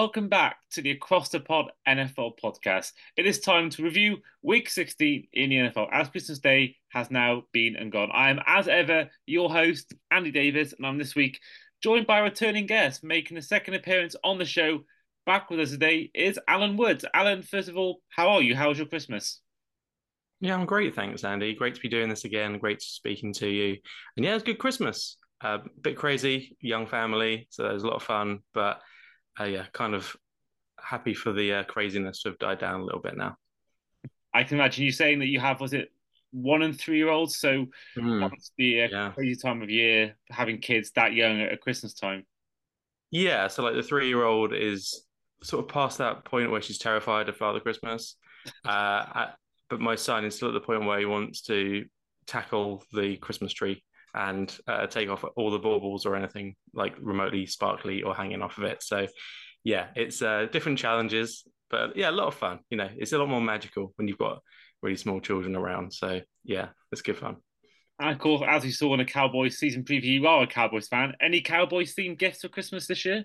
welcome back to the Across the Pod NFL podcast. It is time to review Week 16 in the NFL as Christmas Day has now been and gone. I am, as ever, your host, Andy Davis, and I'm this week joined by a returning guest making a second appearance on the show. Back with us today is Allan Woods. Allan, first of all, how are you? How was your Christmas? Yeah, I'm great. Thanks, Andy. Great to be doing this again. Great speaking to you. And yeah, it's good Christmas. A uh, bit crazy, young family, so it was a lot of fun. But uh, yeah, kind of happy for the uh, craziness to have died down a little bit now. I can imagine you saying that you have was it one and three year olds, so mm, that's the uh, yeah. crazy time of year having kids that young at Christmas time. Yeah, so like the three year old is sort of past that point where she's terrified of Father Christmas, uh, but my son is still at the point where he wants to tackle the Christmas tree and uh, take off all the baubles or anything like remotely sparkly or hanging off of it. So, yeah, it's uh, different challenges, but yeah, a lot of fun. You know, it's a lot more magical when you've got really small children around. So, yeah, it's good fun. And of course, as you saw in the Cowboys season preview, you are a Cowboys fan. Any Cowboys themed gifts for Christmas this year?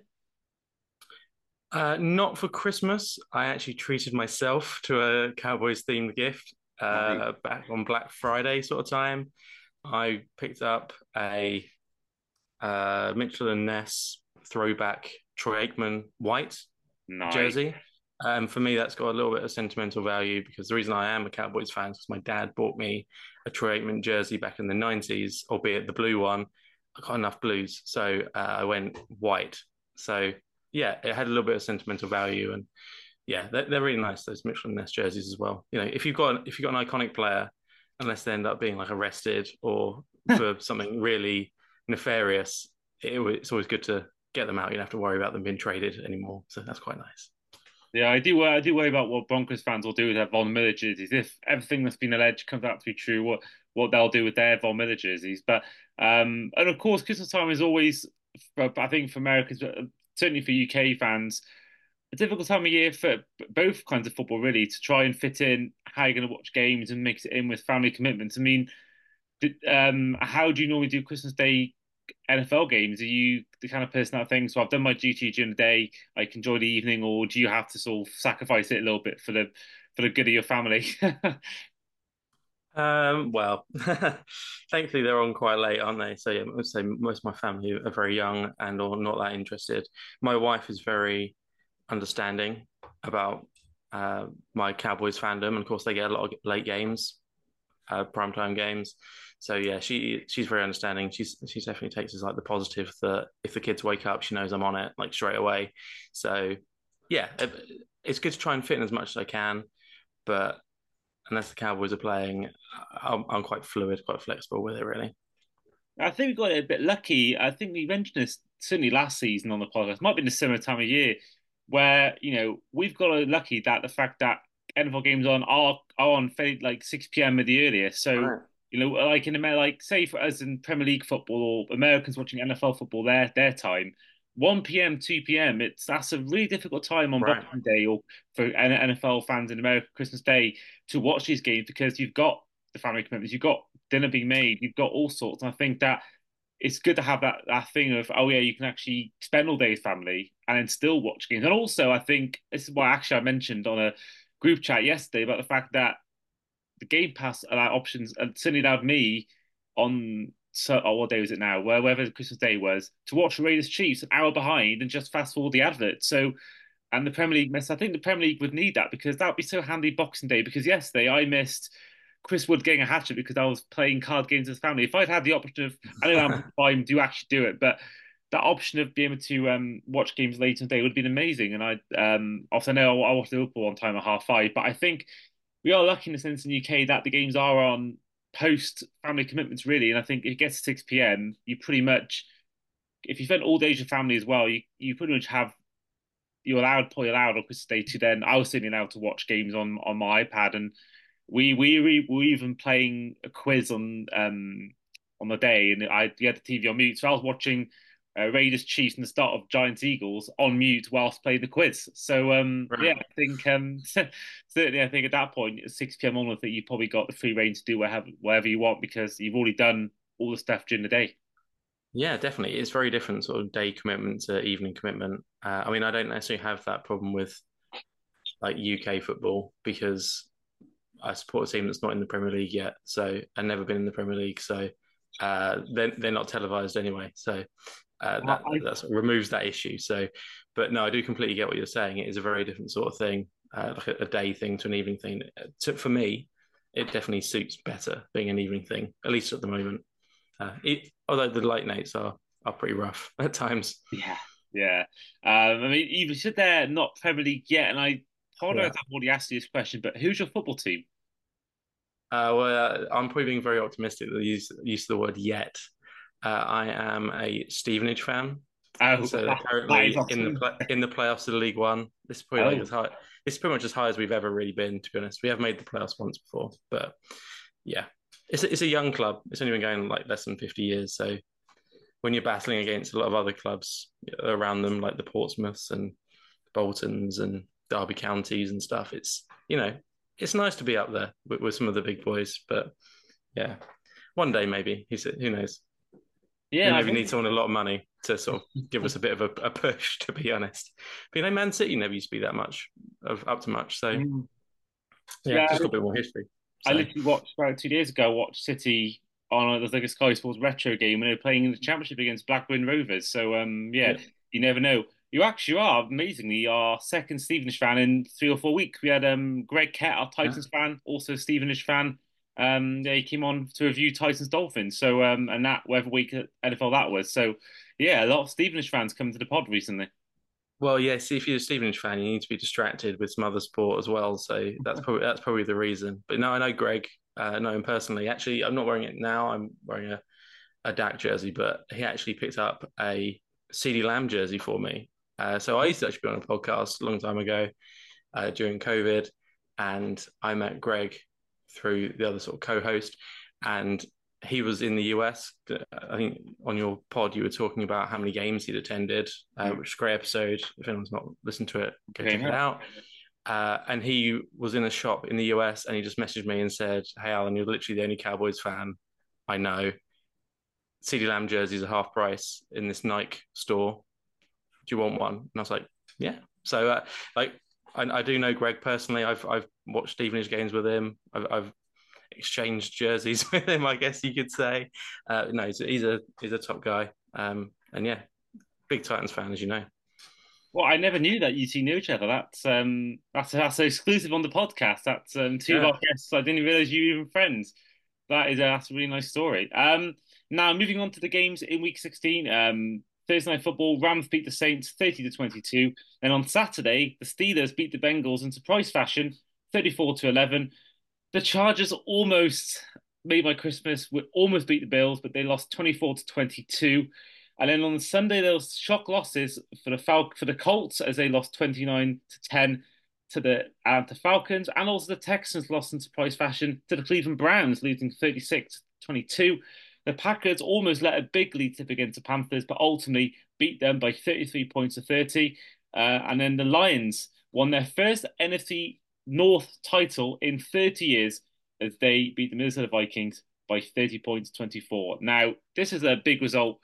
Uh, not for Christmas. I actually treated myself to a Cowboys themed gift uh, back on Black Friday sort of time. I picked up a uh, Mitchell and Ness throwback Troy Aikman white nice. jersey. Um, for me, that's got a little bit of sentimental value because the reason I am a Cowboys fan is because my dad bought me a Troy Aikman jersey back in the 90s, albeit the blue one. I got enough blues, so uh, I went white. So yeah, it had a little bit of sentimental value, and yeah, they're, they're really nice those Mitchell and Ness jerseys as well. You know, if you've got if you've got an iconic player unless they end up being like arrested or for something really nefarious. It, it's always good to get them out. You don't have to worry about them being traded anymore. So that's quite nice. Yeah, I do. I do worry about what Broncos fans will do with their Von Miller jerseys. If everything that's been alleged comes out to be true, what what they'll do with their Von Miller jerseys. But um, and of course, Christmas time is always, I think, for Americans, certainly for UK fans, a difficult time of year for both kinds of football, really, to try and fit in how you're going to watch games and mix it in with family commitments. I mean, um, how do you normally do Christmas Day NFL games? Are you the kind of person that thinks, well, I've done my duty during the day, I can enjoy the evening, or do you have to sort of sacrifice it a little bit for the for the good of your family? um, well, thankfully they're on quite late, aren't they? So yeah, I would say most of my family are very young and or not that interested. My wife is very understanding about uh, my Cowboys fandom. And of course, they get a lot of late games, uh, primetime games. So yeah, she she's very understanding. She's she definitely takes as like the positive that if the kids wake up, she knows I'm on it like straight away. So yeah, it, it's good to try and fit in as much as I can, but unless the Cowboys are playing, I'm, I'm quite fluid, quite flexible with it really. I think we got a bit lucky. I think we mentioned this certainly last season on the podcast. Might be in a similar time of year where you know we've got a lucky that the fact that NFL games on are are on like six p.m. at the earliest. So right. you know, like in America, like say for us in Premier League football or Americans watching NFL football, their their time. 1 p.m., 2 p.m. It's that's a really difficult time on right. Boxing Day or for NFL fans in America Christmas Day to watch these games because you've got the family commitments, you've got dinner being made, you've got all sorts. And I think that it's good to have that that thing of oh yeah, you can actually spend all day with family and then still watch games. And also, I think this is what actually I mentioned on a group chat yesterday about the fact that the Game Pass allow options and certainly allowed me on so oh, what day was it now? Where wherever Christmas Day was to watch Raiders Chiefs an hour behind and just fast forward the advert. So and the Premier League missed. I think the Premier League would need that because that would be so handy Boxing Day. Because yesterday I missed Chris Wood getting a hat trick because I was playing card games with family. If I'd had the option of, I know I'm do actually do it, but that option of being able to um, watch games later in the day would have been amazing. And I, um, also know I watched Liverpool on time at half five, but I think we are lucky in the sense in the UK that the games are on post family commitments really. And I think if it gets to 6 p.m. You pretty much, if you spend all days with family as well, you, you pretty much have you're allowed, probably allowed on Christmas Day to then. I was sitting allowed to watch games on on my iPad, and we we we were even playing a quiz on um on the day, and I you had the TV on mute, so I was watching uh, Raiders Chiefs and the start of Giants Eagles on mute whilst playing the quiz. So um right. yeah, I think um certainly I think at that point at six pm onwards that you've probably got the free reign to do whatever whatever you want because you've already done all the stuff during the day. Yeah, definitely. It's very different sort of day commitment to evening commitment. Uh, I mean, I don't necessarily have that problem with like UK football because I support a team that's not in the Premier League yet, so and never been in the Premier League, so uh, they're they're not televised anyway. So uh, that of removes that issue. So, but no, I do completely get what you're saying. It is a very different sort of thing, uh, like a, a, day thing to an evening thing. To, for me, it definitely suits better being an evening thing, at least at the moment. Uh, it, although the late nights are are pretty rough at times. Yeah, yeah. Um, I mean, even said they're not Premier League yet, and I apologize yeah. I've already asked you this question, but who's your football team? Uh, well, uh, I'm probably being very optimistic that use use the word yet. Uh, I am a Stevenage fan. Oh, so apparently in the in the playoffs of the League One, this is probably oh. like as high. This is pretty much as high as we've ever really been. To be honest, we have made the playoffs once before, but yeah, it's a, it's a young club. It's only been going like less than 50 years. So when you're battling against a lot of other clubs around them, like the Portsmouths and Boltons and Derby counties and stuff, it's you know it's nice to be up there with, with some of the big boys. But yeah, one day maybe. He said, who knows? Yeah, maybe need someone a lot of money to sort of give us a bit of a, a, push. To be honest, but you know, Man City never used to be that much of up to much. So mm. yeah, yeah, just a bit more history. So. I literally watched about two days ago. Watched City on a, like a Sky Sports retro game when they were playing in the Championship against Blackburn Rovers. So um, yeah, yeah, you never know. You actually are amazingly our second Stevenage fan in three or four weeks. We had um, Greg Kett, our Titans yeah. fan, also Stevenage fan. Um, yeah, he came on to review Titans Dolphins. So um, and that whatever week at NFL that was. So yeah, a lot of Stevenage fans come to the pod recently. Well, yes, if you're a Stevenage fan, you need to be distracted with some other sport as well. So that's probably that's probably the reason. But no, I know Greg, uh, know him personally. Actually, I'm not wearing it now. I'm wearing a a Dak jersey, but he actually picked up a CeeDee Lamb jersey for me. Uh, so I used to actually be on a podcast a long time ago uh, during COVID, and I met Greg through the other sort of co-host, and he was in the US. I think on your pod you were talking about how many games he'd attended, uh, mm. which is a great episode. If anyone's not listened to it, go check it out. Uh, and he was in a shop in the US and he just messaged me and said, Hey, Allan, you're literally the only Cowboys fan I know. CeeDee Lamb jerseys are half price in this Nike store. Do you want one? And I was like, Yeah. So, uh, like, I, I, do know Greg personally. I've I've watched Stevenage games with him. I've, I've exchanged jerseys with him, I guess you could say. Uh, no, he's, he's, a he's a top guy. Um, and yeah, big Titans fan, as you know. Well, I never knew that you two knew each other. That's um, that's that's exclusive on the podcast. That's um, two yeah. of our guests. I didn't realize you were even friends. That is a, that's a really nice story. Um, now moving on to the games in week sixteen. Um, Thursday night football, Rams beat the Saints thirty to twenty two. Then on Saturday, the Steelers beat the Bengals in surprise fashion, thirty four to eleven. The Chargers almost made my Christmas. We almost beat the Bills, but they lost twenty four to twenty two. And then on Sunday, there was shock losses for the Fal- for the Colts as they lost 29 to 10 to the uh, Falcons, and also the Texans lost in surprise fashion to the Cleveland Browns, losing 36 to 22. The Packers almost let a big lead tip against the Panthers, but ultimately beat them by 33 points to 30. Uh, and then the Lions won their first NFC North title in 30 years as they beat the Minnesota Vikings by 30 points 24. Now, this is a big result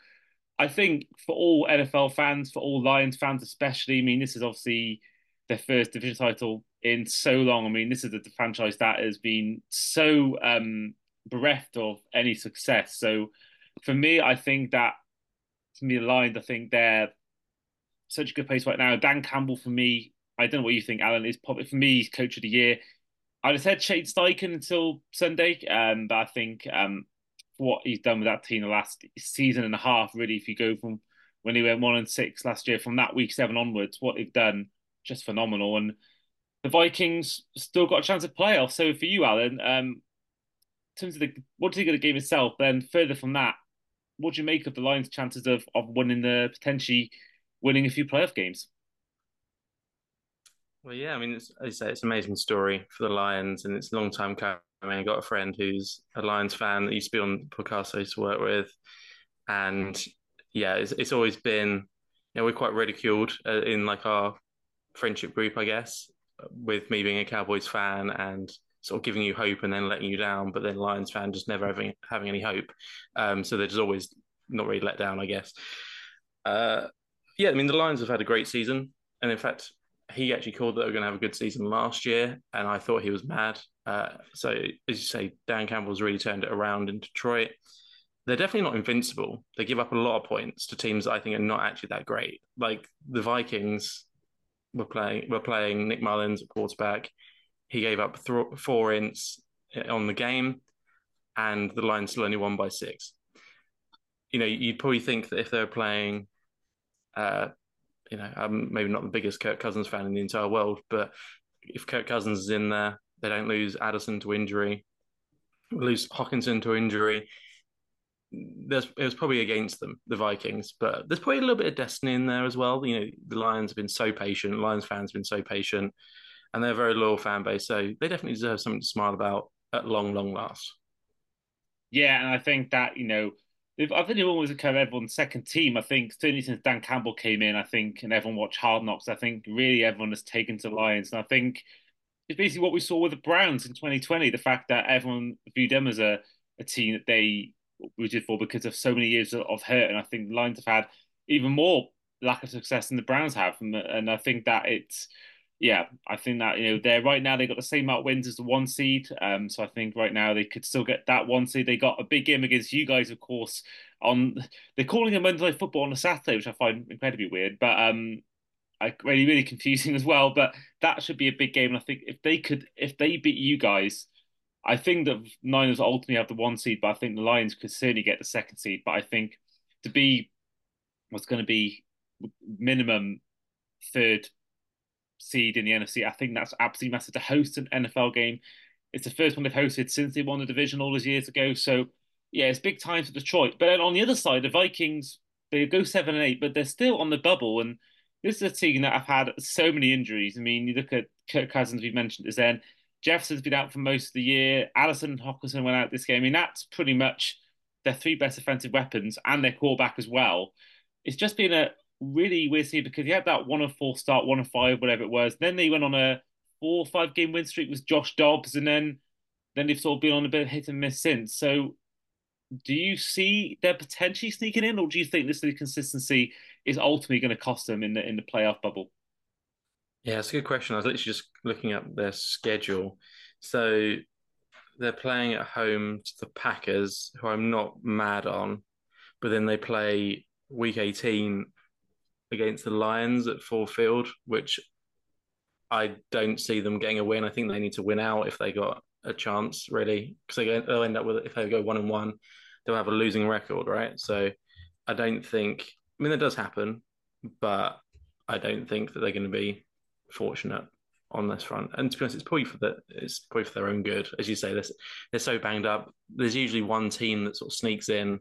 I think for all NFL fans, for all Lions fans especially, I mean, this is obviously their first division title in so long. I mean, this is the franchise that has been so um, bereft of any success. So for me, I think that to me, aligned. I think they're such a good place right now. Dan Campbell, for me, I don't know what you think, Allan, is probably for me, he's coach of the year. I'd have said Shane Steichen until Sunday, um, but I think um, what he's done with that team the last season and a half. Really, if you go from when he went one and six last year, from that week seven onwards, what they've done just phenomenal. And the Vikings still got a chance of playoffs. So for you, Allan, um, terms of the what do you think of the game itself? Then further from that, what do you make of the Lions' chances of of winning the potentially winning a few playoff games? Well, yeah, I mean, it's, as you say, it's an amazing story for the Lions, and it's a long time coming I I got a friend who's a Lions fan that used to be on the podcast I used to work with, and yeah, it's it's always been, you know, we're quite ridiculed uh, in like our friendship group, I guess, with me being a Cowboys fan and sort of giving you hope and then letting you down, but then Lions fan just never having having any hope. Um, so just always not really let down, I guess. Uh, yeah, I mean the Lions have had a great season, and in fact, he actually called that they were going to have a good season last year, and I thought he was mad. Uh, so as you say, Dan Campbell's really turned it around in Detroit. They're definitely not invincible. They give up a lot of points to teams that I think are not actually that great. Like the Vikings were playing, were playing Nick Mullens at quarterback. He gave up th- four ints on the game, and the Lions still only won by six. You know, you'd probably think that if they were playing uh, you know, I'm maybe not the biggest Kirk Cousins fan in the entire world, but if Kirk Cousins is in there, they don't lose Addison to injury, lose Hockenson to injury. There's it was probably against them, the Vikings, but there's probably a little bit of destiny in there as well. You know, the Lions have been so patient, Lions fans have been so patient, and they're a very loyal fan base, so they definitely deserve something to smile about at long, long last. Yeah, and I think that you know I think they've always kind of everyone's second team. I think certainly since Dan Campbell came in, I think, and everyone watched Hard Knocks. I think really everyone has taken to Lions, and I think it's basically what we saw with the Browns in 2020. The fact that everyone viewed them as a, a team that they rooted for because of so many years of, hurt, and I think Lions have had even more lack of success than the Browns have, and, and I think that it's yeah, I think that you know they're right now they got the same amount of wins as the one seed. Um, so I think right now they could still get that one seed. They got a big game against you guys, of course. On they're calling it Monday Night Football on a Saturday, which I find incredibly weird, but um, I really really confusing as well. But that should be a big game, and I think if they could, if they beat you guys, I think that Niners ultimately have the one seed, but I think the Lions could certainly get the second seed. But I think to be what's going to be minimum third seed in the NFC. I think that's absolutely massive to host an NFL game. It's the first one they've hosted since they won the division all those years ago. So yeah, it's big time for Detroit. But then on the other side, the Vikings they go seven and eight, but they're still on the bubble. And this is a team that have had so many injuries. I mean, you look at Kirk Cousins, we mentioned Justin Jefferson's been out for most of the year. Addison and Hockenson went out this game. I mean, that's pretty much their three best offensive weapons and their quarterback as well. It's just been a really weird to see because he had that one of four start, one of five, whatever it was. Then they went on a four or five game win streak with Josh Dobbs, and then then they've sort of been on a bit of hit and miss since. So, do you see they're potentially sneaking in, or do you think this consistency is ultimately going to cost them in the in the playoff bubble? Yeah, it's a good question. I was literally just looking at their schedule. So they're playing at home to the Packers, who I'm not mad on, but then they play week 18 against the Lions at Ford Field, which I don't see them getting a win. I think they need to win out if they got a chance, really, because they, will end up with if they go one and one, they'll have a losing record, right? So I don't think. I mean, that does happen, but I don't think that they're going to be fortunate on this front. And to be honest, it's probably for the it's probably for their own good, as you say. They're, they're so banged up. There's usually one team that sort of sneaks in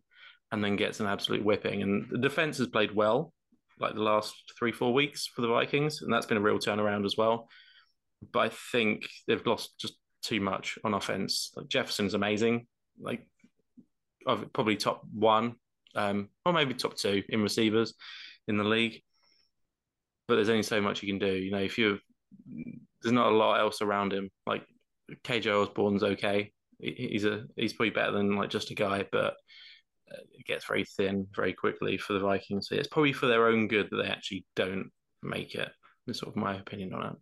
and then gets an absolute whipping. And the defense has played well like the last three, four weeks for the Vikings, and that's been a real turnaround as well. But I think they've lost just too much on offense. Like Jefferson's amazing, like probably top one, um, or maybe top two in receivers in the league. But there's only so much you can do. You know, if you there's not a lot else around him. Like KJ Osborne's okay. He's a he's probably better than like just a guy, but it gets very thin very quickly for the Vikings. So it's probably for their own good that they actually don't make it. That's sort of my opinion on it.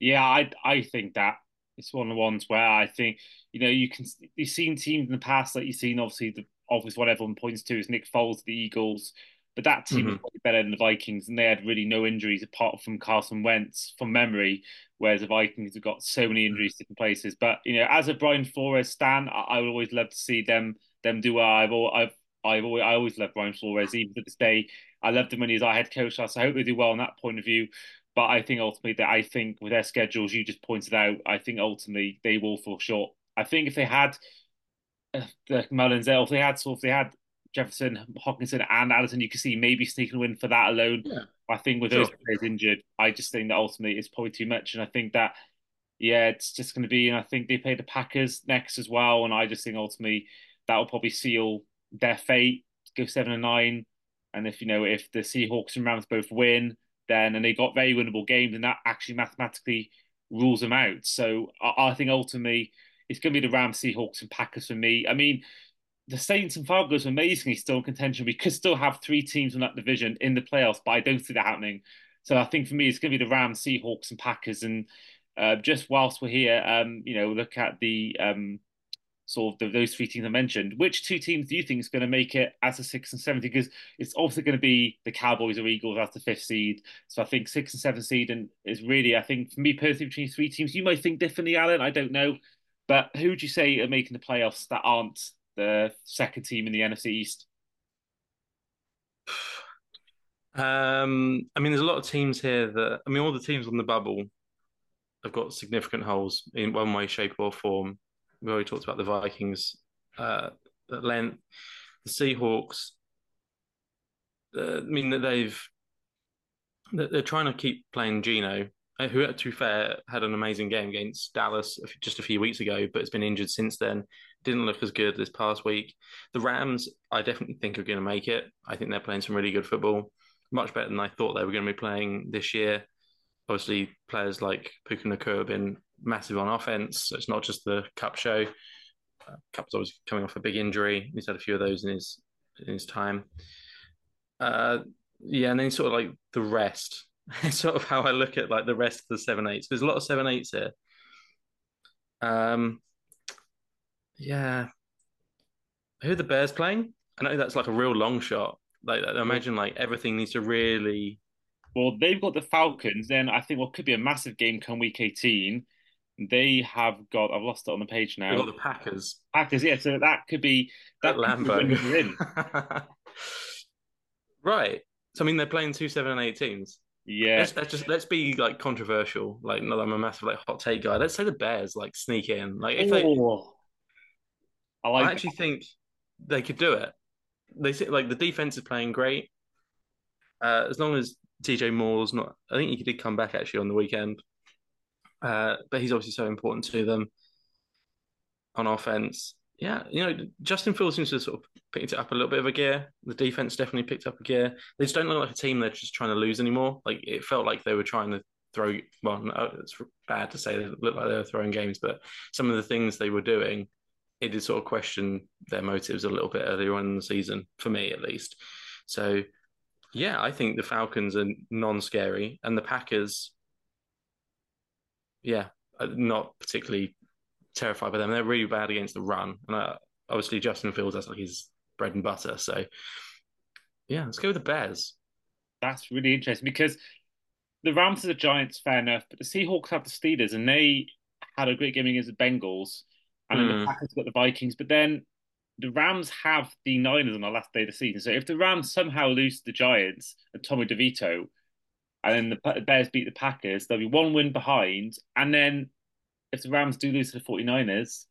Yeah, I I think that it's one of the ones where I think you know you can you've seen teams in the past like you've seen obviously the obvious what everyone points to is Nick Foles, the Eagles, but that team mm-hmm. was better than the Vikings, and they had really no injuries apart from Carson Wentz from memory. Whereas the Vikings have got so many injuries different places. But you know, as a Brian Flores stan, I, I would always love to see them them do well. I've I've I've always I always loved Brian Flores, even to this day. I loved him when he was our head coach. So I hope they do well on that point of view. But I think ultimately that I think with their schedules, you just pointed out, I think ultimately they will fall short. I think if they had uh, the Mullens, if they had sort of they had Jefferson, Hockenson, and Addison, you could see maybe sneaking a win for that alone. Yeah. I think with sure. those players injured, I just think that ultimately it's probably too much. And I think that, yeah, it's just going to be, and I think they play the Packers next as well. And I just think ultimately that will probably seal their fate, go seven and nine. And if you know if the Seahawks and Rams both win, then and they got very winnable games, and that actually mathematically rules them out. So I, I think ultimately it's going to be the Rams, Seahawks, and Packers for me. I mean, the Saints and Falcons are amazingly still in contention. We could still have three teams in that division in the playoffs, but I don't see that happening. So I think for me, it's going to be the Rams, Seahawks, and Packers. And uh, just whilst we're here, um, you know, look at the um, sort of the, those three teams I mentioned. Which two teams do you think is going to make it as a six and seven? Because it's also going to be the Cowboys or Eagles as the fifth seed. So I think six and seven seed and is really, I think for me personally, between three teams, you might think differently, Allan. I don't know. But who would you say are making the playoffs that aren't the second team in the NFC East? Um, I mean, there's a lot of teams here that I mean, all the teams on the bubble have got significant holes in one way, shape, or form. We already talked about the Vikings uh, at length. The Seahawks. Uh, I mean that they've they're trying to keep playing Geno, uh, who, to be fair, had an amazing game against Dallas just a few weeks ago, but has been injured since then. Didn't look as good this past week. The Rams, I definitely think are going to make it. I think they're playing some really good football, much better than I thought they were going to be playing this year. Obviously, players like Puka Nacua have been massive on offense. So it's not just the Kupp show. Uh, Kupp's obviously coming off a big injury. He's had a few of those in his in his time. Uh, yeah, and then sort of like the rest. Sort of how I look at like the rest of the seven eights. There's a lot of seven eights here. Um, yeah. Who are the Bears playing? I know that's like a real long shot. Like I imagine like everything needs to really. Well, they've got the Falcons. Then I think what could be a massive game come week 18 they have got. I've lost it on the page now. They've got the Packers. Packers, yeah. So that could be that Lambeau. right. So I mean, they're playing two, seven, and eight teams. Yeah. Let's, let's, just let's be like controversial. Like, not I'm a massive like hot take guy. Let's say the Bears like sneak in. Like, if they. I, like I actually that. think they could do it. They like the defense is playing great. Uh, as long as DJ Moore's not, I think he did come back actually on the weekend. Uh, but he's obviously so important to them on offense. Yeah, you know, Justin Fields seems to sort of picked it up a little bit of a gear. The defense definitely picked up a gear. They just don't look like a team they're just trying to lose anymore. Like it felt like they were trying to throw. Well, no, it's bad to say they looked like they were throwing games, but some of the things they were doing, it did sort of question their motives a little bit earlier on in the season, for me at least. So, yeah, I think the Falcons are non-scary, and the Packers yeah, uh, not particularly terrified by them. They're really bad against the run, and uh, obviously Justin Fields that's like his bread and butter. So yeah, let's go with the Bears. That's really interesting because the Rams are the Giants, fair enough, but the Seahawks have the Steelers, and they had a great game against the Bengals, and then mm. the hmm. Packers got the Vikings, but then the Rams have the Niners on the last day of the season. So if the Rams somehow lose the Giants and Tommy DeVito, and then the Bears beat the Packers, they'll be one win behind. And then if the Rams do lose to the 49ers,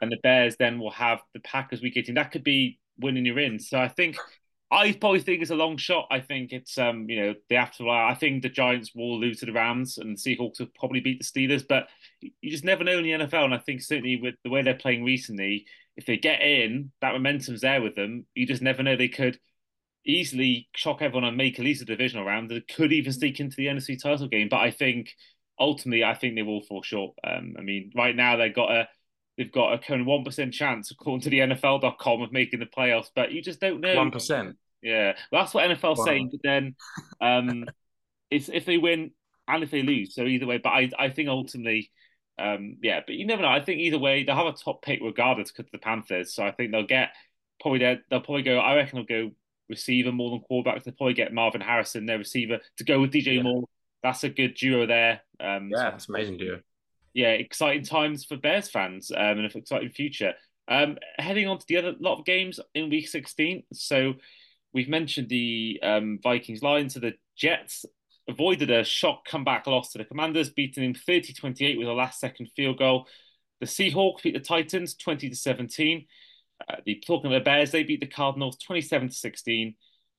and the Bears then will have the Packers week 18, that could be winning your in. So I think I probably think it's a long shot. I think it's um, you know, the after I think the Giants will lose to the Rams and the Seahawks will probably beat the Steelers, but you just never know in the NFL. And I think certainly with the way they're playing recently, if they get in, that momentum's there with them. You just never know they could easily shock everyone and make at least a divisional round that could even sneak into the NFC title game. But I think ultimately, I think they will fall short. Um, I mean, right now they've got a they've got a kind of one percent chance according to the NFL.com of making the playoffs, but you just don't know. One percent. Yeah, well, that's what NFL's wow. saying. But then, um, it's if they win and if they lose. So either way, but I I think ultimately. Um, yeah, but you never know. I think either way, they'll have a top pick regardless because of the Panthers. So I think they'll get probably they'll probably go. I reckon they'll go receiver more than quarterback. They'll probably get Marvin Harrison, their receiver, to go with DJ yeah. Moore. That's a good duo there. Um, yeah, that's amazing duo. Yeah, exciting times for Bears fans um, and an exciting future. Um, heading on to the other lot of games in Week 16. So we've mentioned the um, Vikings line. So the Jets avoided a shock comeback loss to the Commanders, beating them 30-28 with a last-second field goal. The Seahawks beat the Titans 20 to 17. Uh, the talking about the Bears, they beat the Cardinals 27 to 16.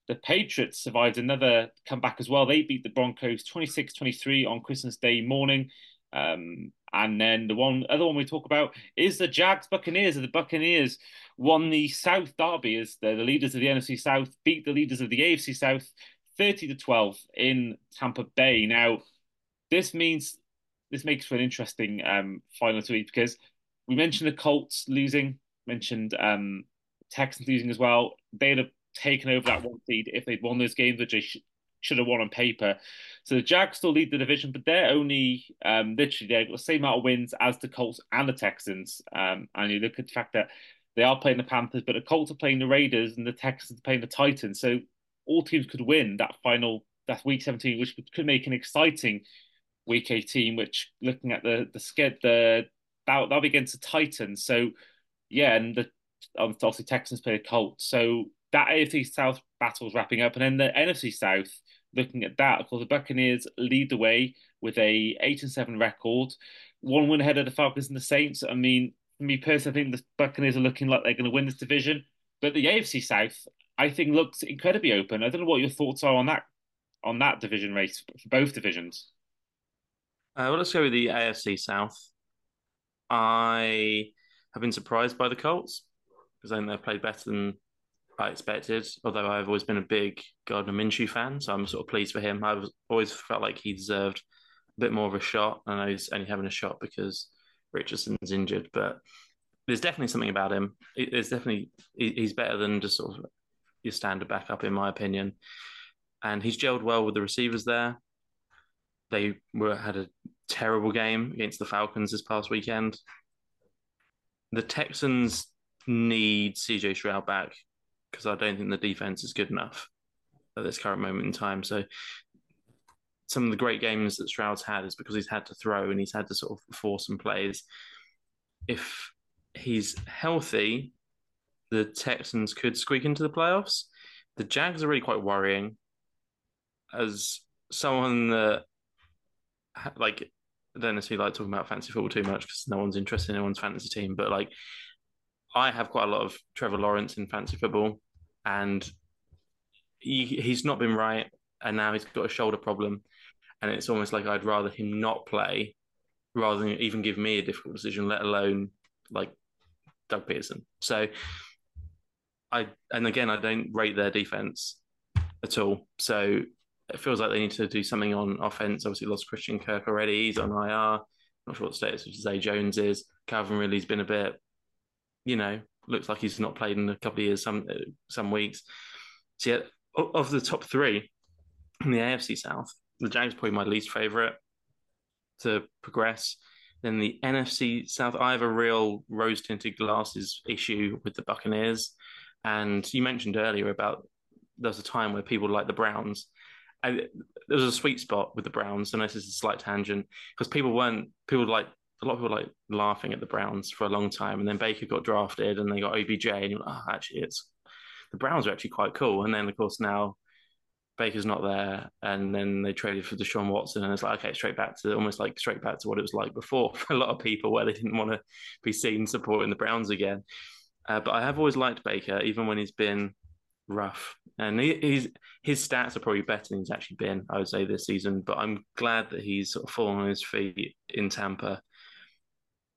The Patriots survived another comeback as well. They beat the Broncos 26 23 on Christmas Day morning. Um, and then the one other one we talk about is the Jags Buccaneers. The Buccaneers won the South Derby as the, the leaders of the NFC South beat the leaders of the AFC South 30 to 12 in Tampa Bay. Now, this means this makes for an interesting um, final eat because we mentioned the Colts losing mentioned um, Texans losing as well, they'd have taken over that one seed if they'd won those games, which they sh- should have won on paper. So the Jags still lead the division, but they're only um, literally they've got the same amount of wins as the Colts and the Texans. Um, and you look at the fact that they are playing the Panthers, but the Colts are playing the Raiders and the Texans are playing the Titans. So all teams could win that final that week 17, which could make an exciting week 18, which looking at the the sked the that'll, that'll be against the Titans. So yeah, and the obviously Texans play the Colts. So that AFC South battle is wrapping up, and then the NFC South. Looking at that, of course, the Buccaneers lead the way with a eight and seven record, one win ahead of the Falcons and the Saints. I mean, for me personally, I think the Buccaneers are looking like they're going to win this division, but the AFC South, I think, looks incredibly open. I don't know what your thoughts are on that on that division race for both divisions. Uh, well, let's go with the AFC South. I have been surprised by the Colts because I think they've played better than I expected. Although I've always been a big Gardner Minshew fan, so I'm sort of pleased for him. I've always felt like he deserved a bit more of a shot. I know he's only having a shot because Richardson's injured, but there's definitely something about him. There's definitely he's better than just sort of your standard backup, in my opinion. And he's gelled well with the receivers there. They were had a terrible game against the Falcons this past weekend. The Texans need CJ Stroud back because I don't think the defense is good enough at this current moment in time. So some of the great games that Stroud's had is because he's had to throw and he's had to sort of force some plays. If he's healthy, the Texans could squeak into the playoffs. The Jags are really quite worrying. As someone that like don't necessarily like talking about fantasy football too much because no one's interested in anyone's fantasy team, but like I have quite a lot of Trevor Lawrence in fantasy football, and he, he's not been right, and now he's got a shoulder problem, and it's almost like I'd rather him not play rather than even give me a difficult decision, let alone like Doug Pederson. So I and again I don't rate their defense at all. So it feels like they need to do something on offense. Obviously, lost Christian Kirk already. He's on IR. Not sure what status Zay Jones is. Calvin Ridley's been a bit, you know, looks like he's not played in a couple of years, some some weeks. So yeah, of the top three in the AFC South, the Jags probably my least favorite to progress. Then the NFC South, I have a real rose tinted glasses issue with the Buccaneers. And you mentioned earlier about there was a time where people like the Browns There was a sweet spot with the Browns. And this is a slight tangent because people weren't people like a lot of people like laughing at the Browns for a long time, and then Baker got drafted and they got OBJ, and you're like, oh, actually, it's the Browns are actually quite cool. And then of course now Baker's not there, and then they traded for Deshaun Watson, and it's like okay, straight back to almost like straight back to what it was like before for a lot of people, where they didn't want to be seen supporting the Browns again. Uh, but I have always liked Baker, even when he's been rough. And he, he's his stats are probably better than he's actually been, I would say, this season. But I'm glad that he's sort of fallen on his feet in Tampa.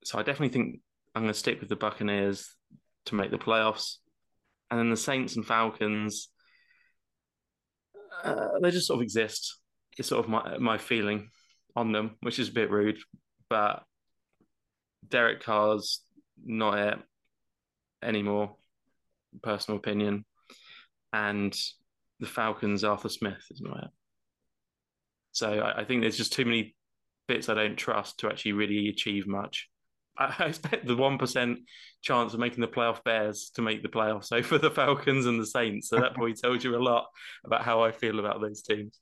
So I definitely think I'm going to stick with the Buccaneers to make the playoffs. And then the Saints and Falcons, uh, they just sort of exist. It's sort of my my feeling on them, which is a bit rude. But Derek Carr's not it anymore. Personal opinion and the Falcons, Arthur Smith, isn't right. So I, I, think there's just too many bits I don't trust to actually really achieve much. I, expect the one percent chance of making the playoff Bears to make the playoffs over the Falcons and the Saints. So that probably tells you a lot about how I feel about those teams.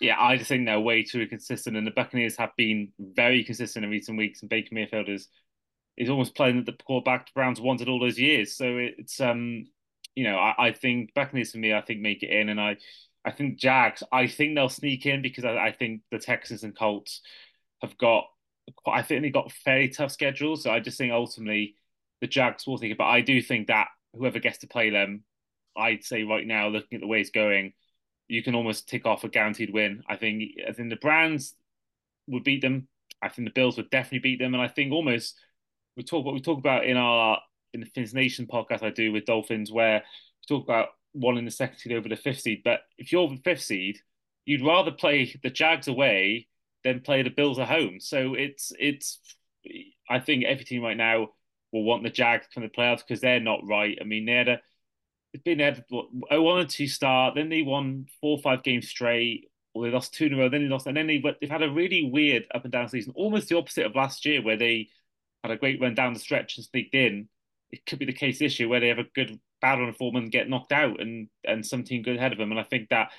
Yeah, I just think they're way too inconsistent, and the Buccaneers have been very consistent in recent weeks. And Baker Mayfield is is almost playing the quarterback the Browns wanted all those years. So it's um you know, I, I think Buccaneers for me, I think make it in, and I, I think Jags, I think they'll sneak in because I, I think the Texans and Colts have got, I think they got fairly tough schedules. So I just think ultimately the Jags will take it, but I do think that whoever gets to play them, I'd say right now, looking at the way it's going, you can almost tick off a guaranteed win. I think, I think the Browns would beat them. I think the Bills would definitely beat them, and I think almost we talk what we talk about in our in the Fins Nation podcast I do with Dolphins, where we talk about one in the second seed over the fifth seed. But if you're the fifth seed, you'd rather play the Jags away than play the Bills at home. So it's it's I think every team right now will want the Jags from the playoffs because they're not right. I mean, they had a it's been had a oh, one and two start, then they won four or five games straight, or they lost two in a row, then they lost, and then they they've had a really weird up and down season, almost the opposite of last year where they had a great run down the stretch and sneaked in. It could be the case this year where they have a good battle and form and get knocked out, and and some team good ahead of them, and I think that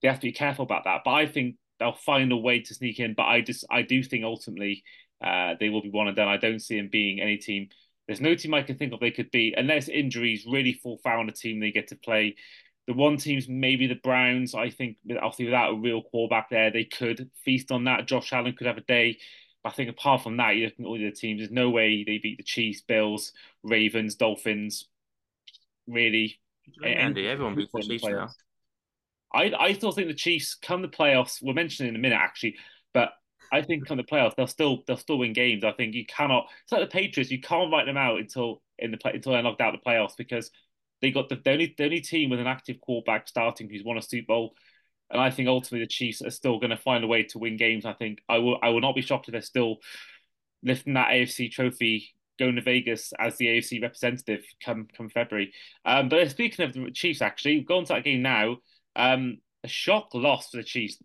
they have to be careful about that. But I think they'll find a way to sneak in. But I just I do think ultimately uh, they will be one and done. I don't see them being any team. There's no team I can think of they could be unless injuries really fall foul on a team they get to play. The one team's maybe the Browns. I think obviously without a real quarterback there, they could feast on that. Josh Allen could have a day. But I think apart from that, you're looking at all the other teams. There's no way they beat the Chiefs, Bills, Ravens, Dolphins. Really, Andy, everyone beats the Chiefs now. I I still think the Chiefs come the playoffs. We'll mention it in a minute actually, but I think come the playoffs they'll still they'll still win games. I think you cannot. It's like the Patriots. You can't write them out until in the until they're knocked out of the playoffs because they got the, the only the only team with an active quarterback starting who's won a Super Bowl. And I think ultimately the Chiefs are still going to find a way to win games. I think I will I will not be shocked if they're still lifting that AFC trophy going to Vegas as the AFC representative come come February. Um, but speaking of the Chiefs, actually, going to that game now. Um, a shock loss for the Chiefs,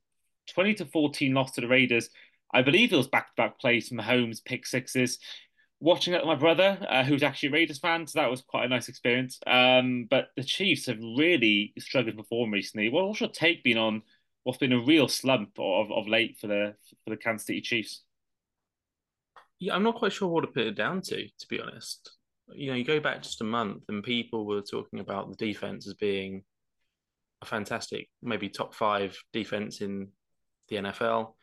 twenty to fourteen loss to the Raiders. I believe it was back to back plays from Mahomes, pick sixes. Watching it with my brother, uh, who's actually a Raiders fan, so that was quite a nice experience. Um, but the Chiefs have really struggled to perform recently. What, what's your take been on what's been a real slump of, of late for the for the Kansas City Chiefs? Yeah, I'm not quite sure what to put it down to, to be honest. You know, you go back just a month and people were talking about the defense as being a fantastic, maybe top five defense in the NFL.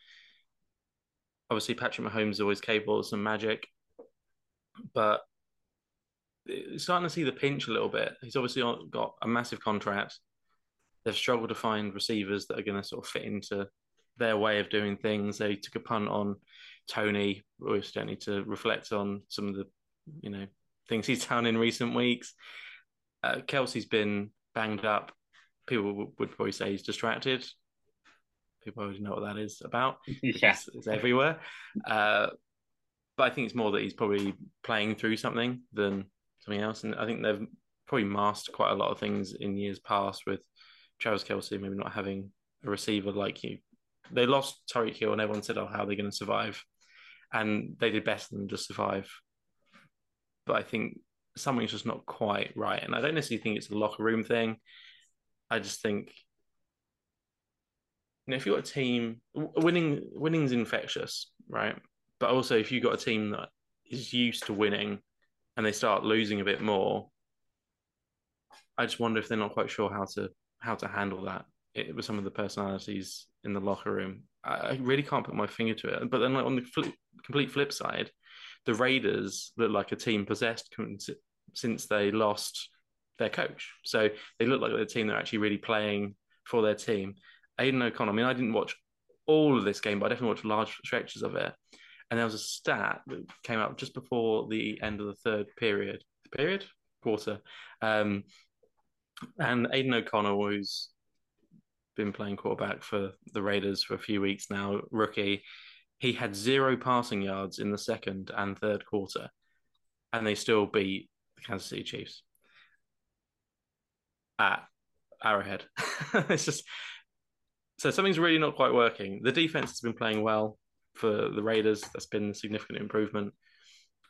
Obviously, Patrick Mahomes is always capable of some magic, but starting to see the pinch a little bit. He's obviously got a massive contract. They've struggled to find receivers that are going to sort of fit into their way of doing things. They took a punt on Toney. We don't need to reflect on some of the, you know, things he's done in recent weeks. Uh, Kelce's been banged up people would probably say he's distracted. People already know what that is about. Yeah. It's, it's everywhere. Uh, but I think it's more that he's probably playing through something than something else. And I think they've probably masked quite a lot of things in years past with Travis Kelce maybe not having a receiver like you. They lost Tyreek Hill and everyone said, oh, how are they going to survive? And they did better than just survive. But I think something's just not quite right. And I don't necessarily think it's a locker room thing. I just think you know, if you've got a team winning winning's infectious, right? But also if you've got a team that is used to winning and they start losing a bit more, I just wonder if they're not quite sure how to how to handle that it, with some of the personalities in the locker room. I, I really can't put my finger to it. But then like, on the flip, complete flip side, the Raiders look like a team possessed since they lost their coach. So they look like the team that are actually really playing for their team. Aidan O'Connell. I mean, I didn't watch all of this game, but I definitely watched large stretches of it. And there was a stat that came out just before the end of the third period, period, quarter. Um, and Aidan O'Connell, who's been playing quarterback for the Raiders for a few weeks now, rookie, he had zero passing yards in the second and third quarter, and they still beat the Kansas City Chiefs at Arrowhead. it's just so something's really not quite working. The defense has been playing well for the Raiders. That's been a significant improvement,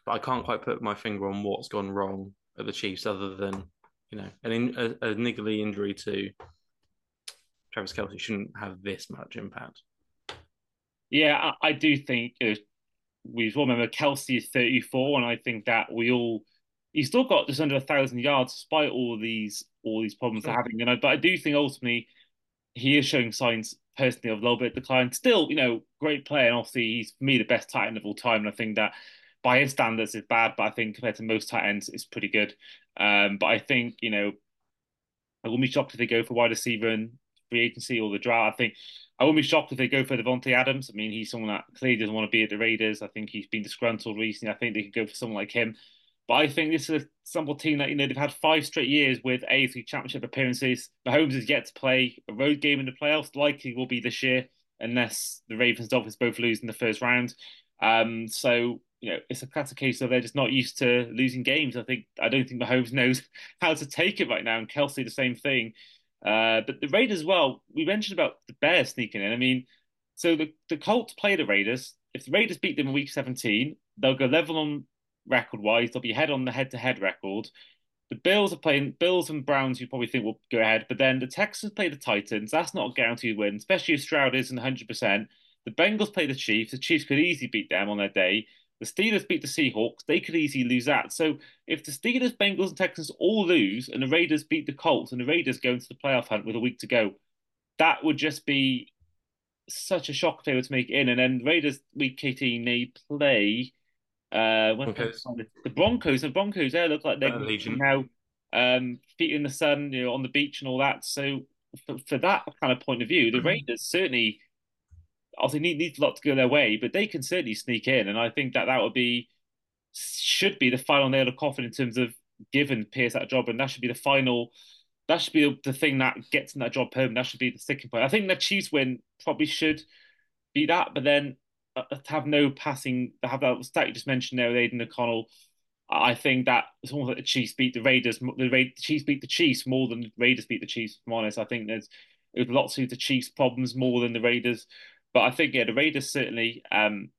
but I can't quite put my finger on what's gone wrong at the Chiefs, other than you know an in, a, a niggly injury to Travis Kelce shouldn't have this much impact. Yeah, I, I do think uh, we all remember Kelsey is 34, and I think that we all he's still got just under a thousand yards despite all these all these problems they're having. You know, but I do think ultimately he is showing signs personally a little bit decline. Still, you know, great player, and obviously he's for me the best tight end of all time. And I think that by his standards is bad, but I think compared to most tight ends, it's pretty good. Um, but I think you know, I wouldn't be shocked if they go for wide receiver and free agency or the draft. I think I wouldn't be shocked if they go for Davante Adams. I mean, he's someone that clearly doesn't want to be at the Raiders. I think he's been disgruntled recently. I think they could go for someone like him. But I think this is a simple team that you know they've had five straight years with AFC Championship appearances. Mahomes has yet to play a road game in the playoffs. Likely will be this year, unless the Ravens Dolphins both lose in the first round. Um, so you know, it's a classic case of they're just not used to losing games. I think I don't think Mahomes knows how to take it right now, and Kelce the same thing. Uh, but the Raiders, well, we mentioned about the Bears sneaking in. I mean, so the the Colts play the Raiders. If the Raiders beat them in Week 17, they'll go level on record wise. They'll be ahead on the head to head record. The Bills are playing Bills and Browns. You probably think will go ahead, but then the Texans play the Titans. That's not a guaranteed win, especially if Stroud isn't 100. percent The Bengals play the Chiefs. The Chiefs could easily beat them on their day. The Steelers beat the Seahawks. They could easily lose that. So if the Steelers, Bengals, and Texans all lose, and the Raiders beat the Colts, and the Raiders go into the playoff hunt with a week to go, that would just be such a shock they to make in. And then Raiders week 18, they play uh, Broncos. the Broncos. The Broncos, they look like they're uh, now um, feet in the sun, you know, on the beach and all that. So for, for that kind of point of view, the mm-hmm. Raiders certainly obviously need, need a lot to go their way, but they can certainly sneak in, and I think that that would be should be the final nail of coffin in terms of giving Pierce that job, and that should be the final. That should be the thing that gets in that job home. That should be the sticking point. I think the Chiefs win probably should be that, but then have no passing, have that stat you just mentioned there with Aidan O'Connell. I think that it's almost like the Chiefs beat the Raiders. The, Ra- the Chiefs beat the Chiefs more than the Raiders beat the Chiefs. If I'm honest, I think there's it was a lot to the Chiefs' problems more than the Raiders. But I think yeah, the Raiders certainly um,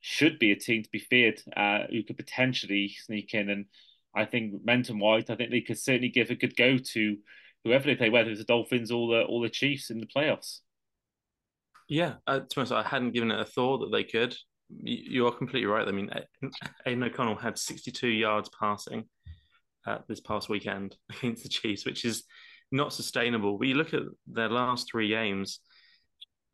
should be a team to be feared uh, who could potentially sneak in. And I think momentum wise, I think they could certainly give a good go to whoever they play, whether it's the Dolphins or the or the Chiefs in the playoffs. Yeah, uh, to be honest, I hadn't given it a thought that they could. You are completely right. I mean, Aidan O'Connell had 62 yards passing uh, this past weekend against the Chiefs, which is not sustainable. But you look at their last three games,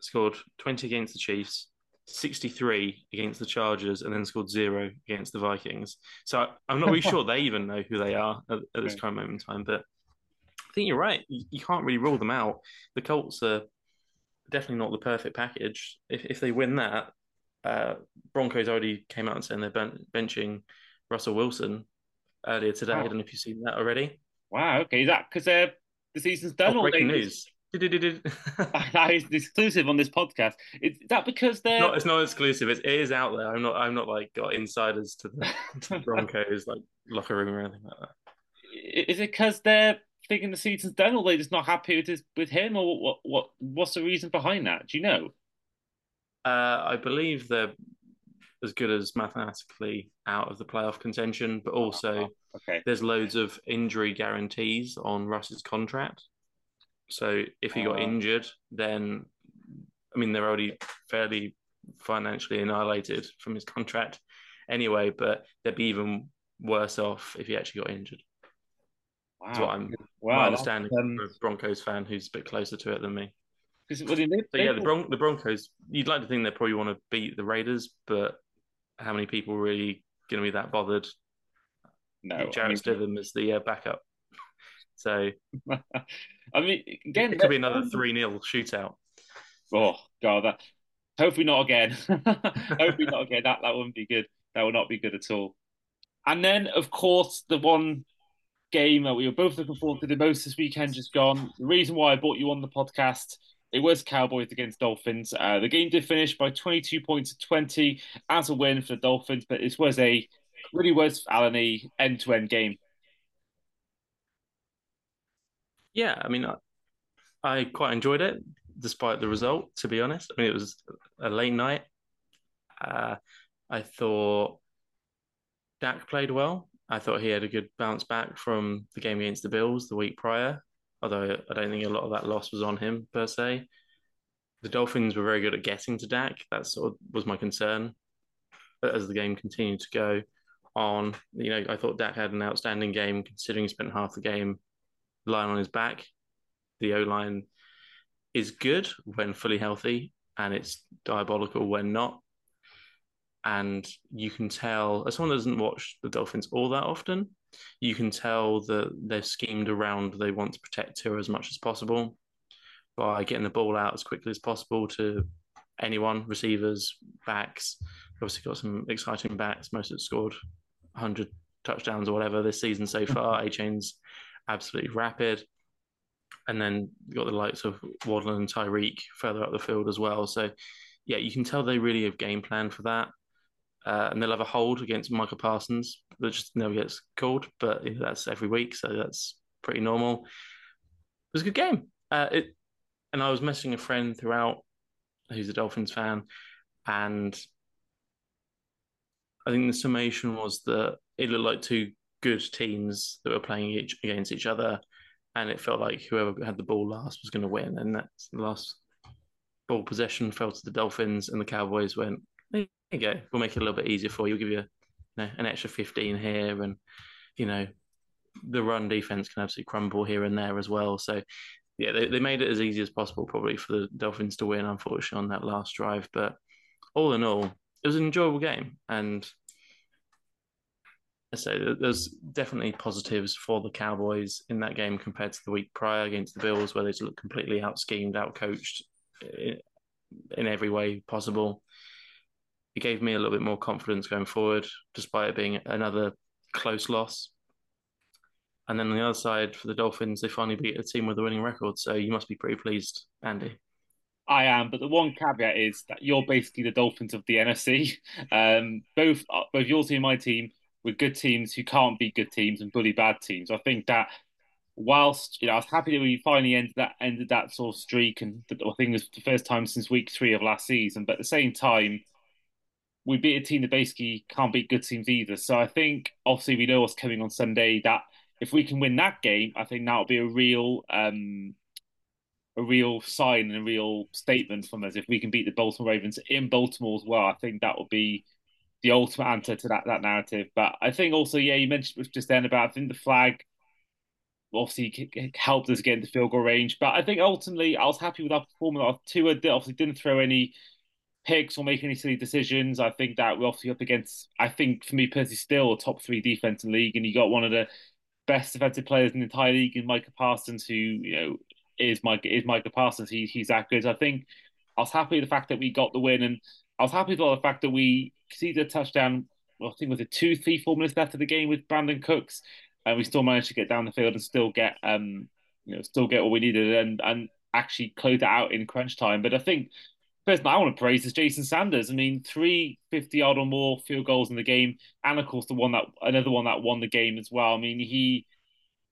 scored 20 against the Chiefs, 63 against the Chargers, and then scored zero against the Vikings. So I'm not really sure they even know who they are at, at this current moment in time. But I think you're right. You, you, can't really rule them out. The Colts are definitely not the perfect package. If if they win that, uh, Broncos already came out and saying they're ben- benching Russell Wilson earlier today. Wow. I don't know if you've seen that already. Wow. Okay, is that because uh, the season's done? Oh, breaking news. that is exclusive on this podcast. Is that because they're not? It's not exclusive. It is out there. I'm not. I'm not like got insiders to the, to the Broncos like locker room or anything like that. Is it because they're thinking the season's done, or they're just not happy with his, with him, or what? What? What's the reason behind that? Do you know? Uh, I believe they're as good as mathematically out of the playoff contention, but also oh, okay. there's loads of injury guarantees on Russ's contract. So if he got uh, injured, then I mean they're already fairly financially annihilated from his contract anyway, but they'd be even worse off if he actually got injured. Wow. That's what I'm wow, my understanding um, a Broncos fan who's a bit closer to it than me. Well, they, so yeah, the, Bron- the Broncos. You'd like to think they probably want to beat the Raiders, but how many people really going to be that bothered? No, mean, Stidham is the uh, backup. So, I mean, again, it could be another three 0 shootout. Oh God, that hopefully not again. hopefully not again. That that wouldn't be good. That would not be good at all. And then, of course, the one game that we were both looking forward to the most this weekend just gone. The reason why I brought you on the podcast it was Cowboys against Dolphins. Uh, the game did finish by 22 points to 20 as a win for the Dolphins, but this was a really was Allan a end to end game. Yeah, I mean, I, I quite enjoyed it despite the result. To be honest, I mean, it was a late night. Uh, I thought Dak played well. I thought he had a good bounce back from the game against the Bills the week prior, although I don't think a lot of that loss was on him per se. The Dolphins were very good at getting to Dak. That sort of was my concern. But as the game continued to go on, you know, I thought Dak had an outstanding game considering he spent half the game lying on his back. The O line is good when fully healthy, and it's diabolical when not. And you can tell, as someone that doesn't watch the Dolphins all that often, you can tell that they've schemed around. They want to protect Tua as much as possible by getting the ball out as quickly as possible to anyone, receivers, backs. Obviously, got some exciting backs. Most have scored 100 touchdowns or whatever this season so mm-hmm. far. Achane's absolutely rapid. And then got the likes of Waddle and Tyreek further up the field as well. So, yeah, you can tell they really have game plan for that. Uh, and they'll have a hold against Michael Parsons, that just never gets called, but you know, that's every week, so that's pretty normal. It was a good game. Uh, it, and I was messaging a friend throughout who's a Dolphins fan, and I think the summation was that it looked like two good teams that were playing each against each other, and it felt like whoever had the ball last was going to win, and that's the last ball possession fell to the Dolphins, and the Cowboys went, "There you go, we'll make it a little bit easier for you. We'll give you, you know, an extra fifteen here, and you know, the run defense can absolutely crumble here and there as well." So. Yeah, they, they made it as easy as possible, probably for the Dolphins to win. Unfortunately, on that last drive, but all in all, it was an enjoyable game, and I say there's definitely positives for the Cowboys in that game compared to the week prior against the Bills, where they just looked completely out schemed, out coached eh, in every way possible. It gave me a little bit more confidence going forward, despite it being another close loss. And then on the other side, for the Dolphins, they finally beat a team with a winning record. So you must be pretty pleased, Andy. I am, but the one caveat is that you're basically the Dolphins of the NFC. Um, both both your team and my team were good teams who can't beat good teams and bully bad teams. I think that whilst you know I was happy that we finally ended that ended that sort of streak, and I think it was the first time since week three of last season. But at the same time, we beat a team that basically can't beat good teams either. So I think obviously we know what's coming on Sunday. That if we can win that game, I think that'll be a real um, a real sign and a real statement from us. If we can beat the Baltimore Ravens in Baltimore as well, I think that will be the ultimate answer to that that narrative. But I think also, yeah, you mentioned just then about I think the flag obviously helped us get into field goal range. But I think ultimately I was happy with our performance. Tua obviously didn't throw any picks or make any silly decisions. I think that we're obviously up against, I think for me personally, still a top three defense in the league, and you got one of the best defensive players in the entire league in Micah Parsons, who you know is Micah is Micah Parsons. He, he's that good. I think I was happy with the fact that we got the win, and I was happy with the fact that we conceded a touchdown. Well, I think was it two, three, four minutes left of the game with Brandin Cooks, and we still managed to get down the field and still get um you know still get what we needed and and actually close it out in crunch time. But I think first I want to praise is Jason Sanders. I mean, three 50 yard or more field goals in the game, and of course the one that another one that won the game as well. I mean, he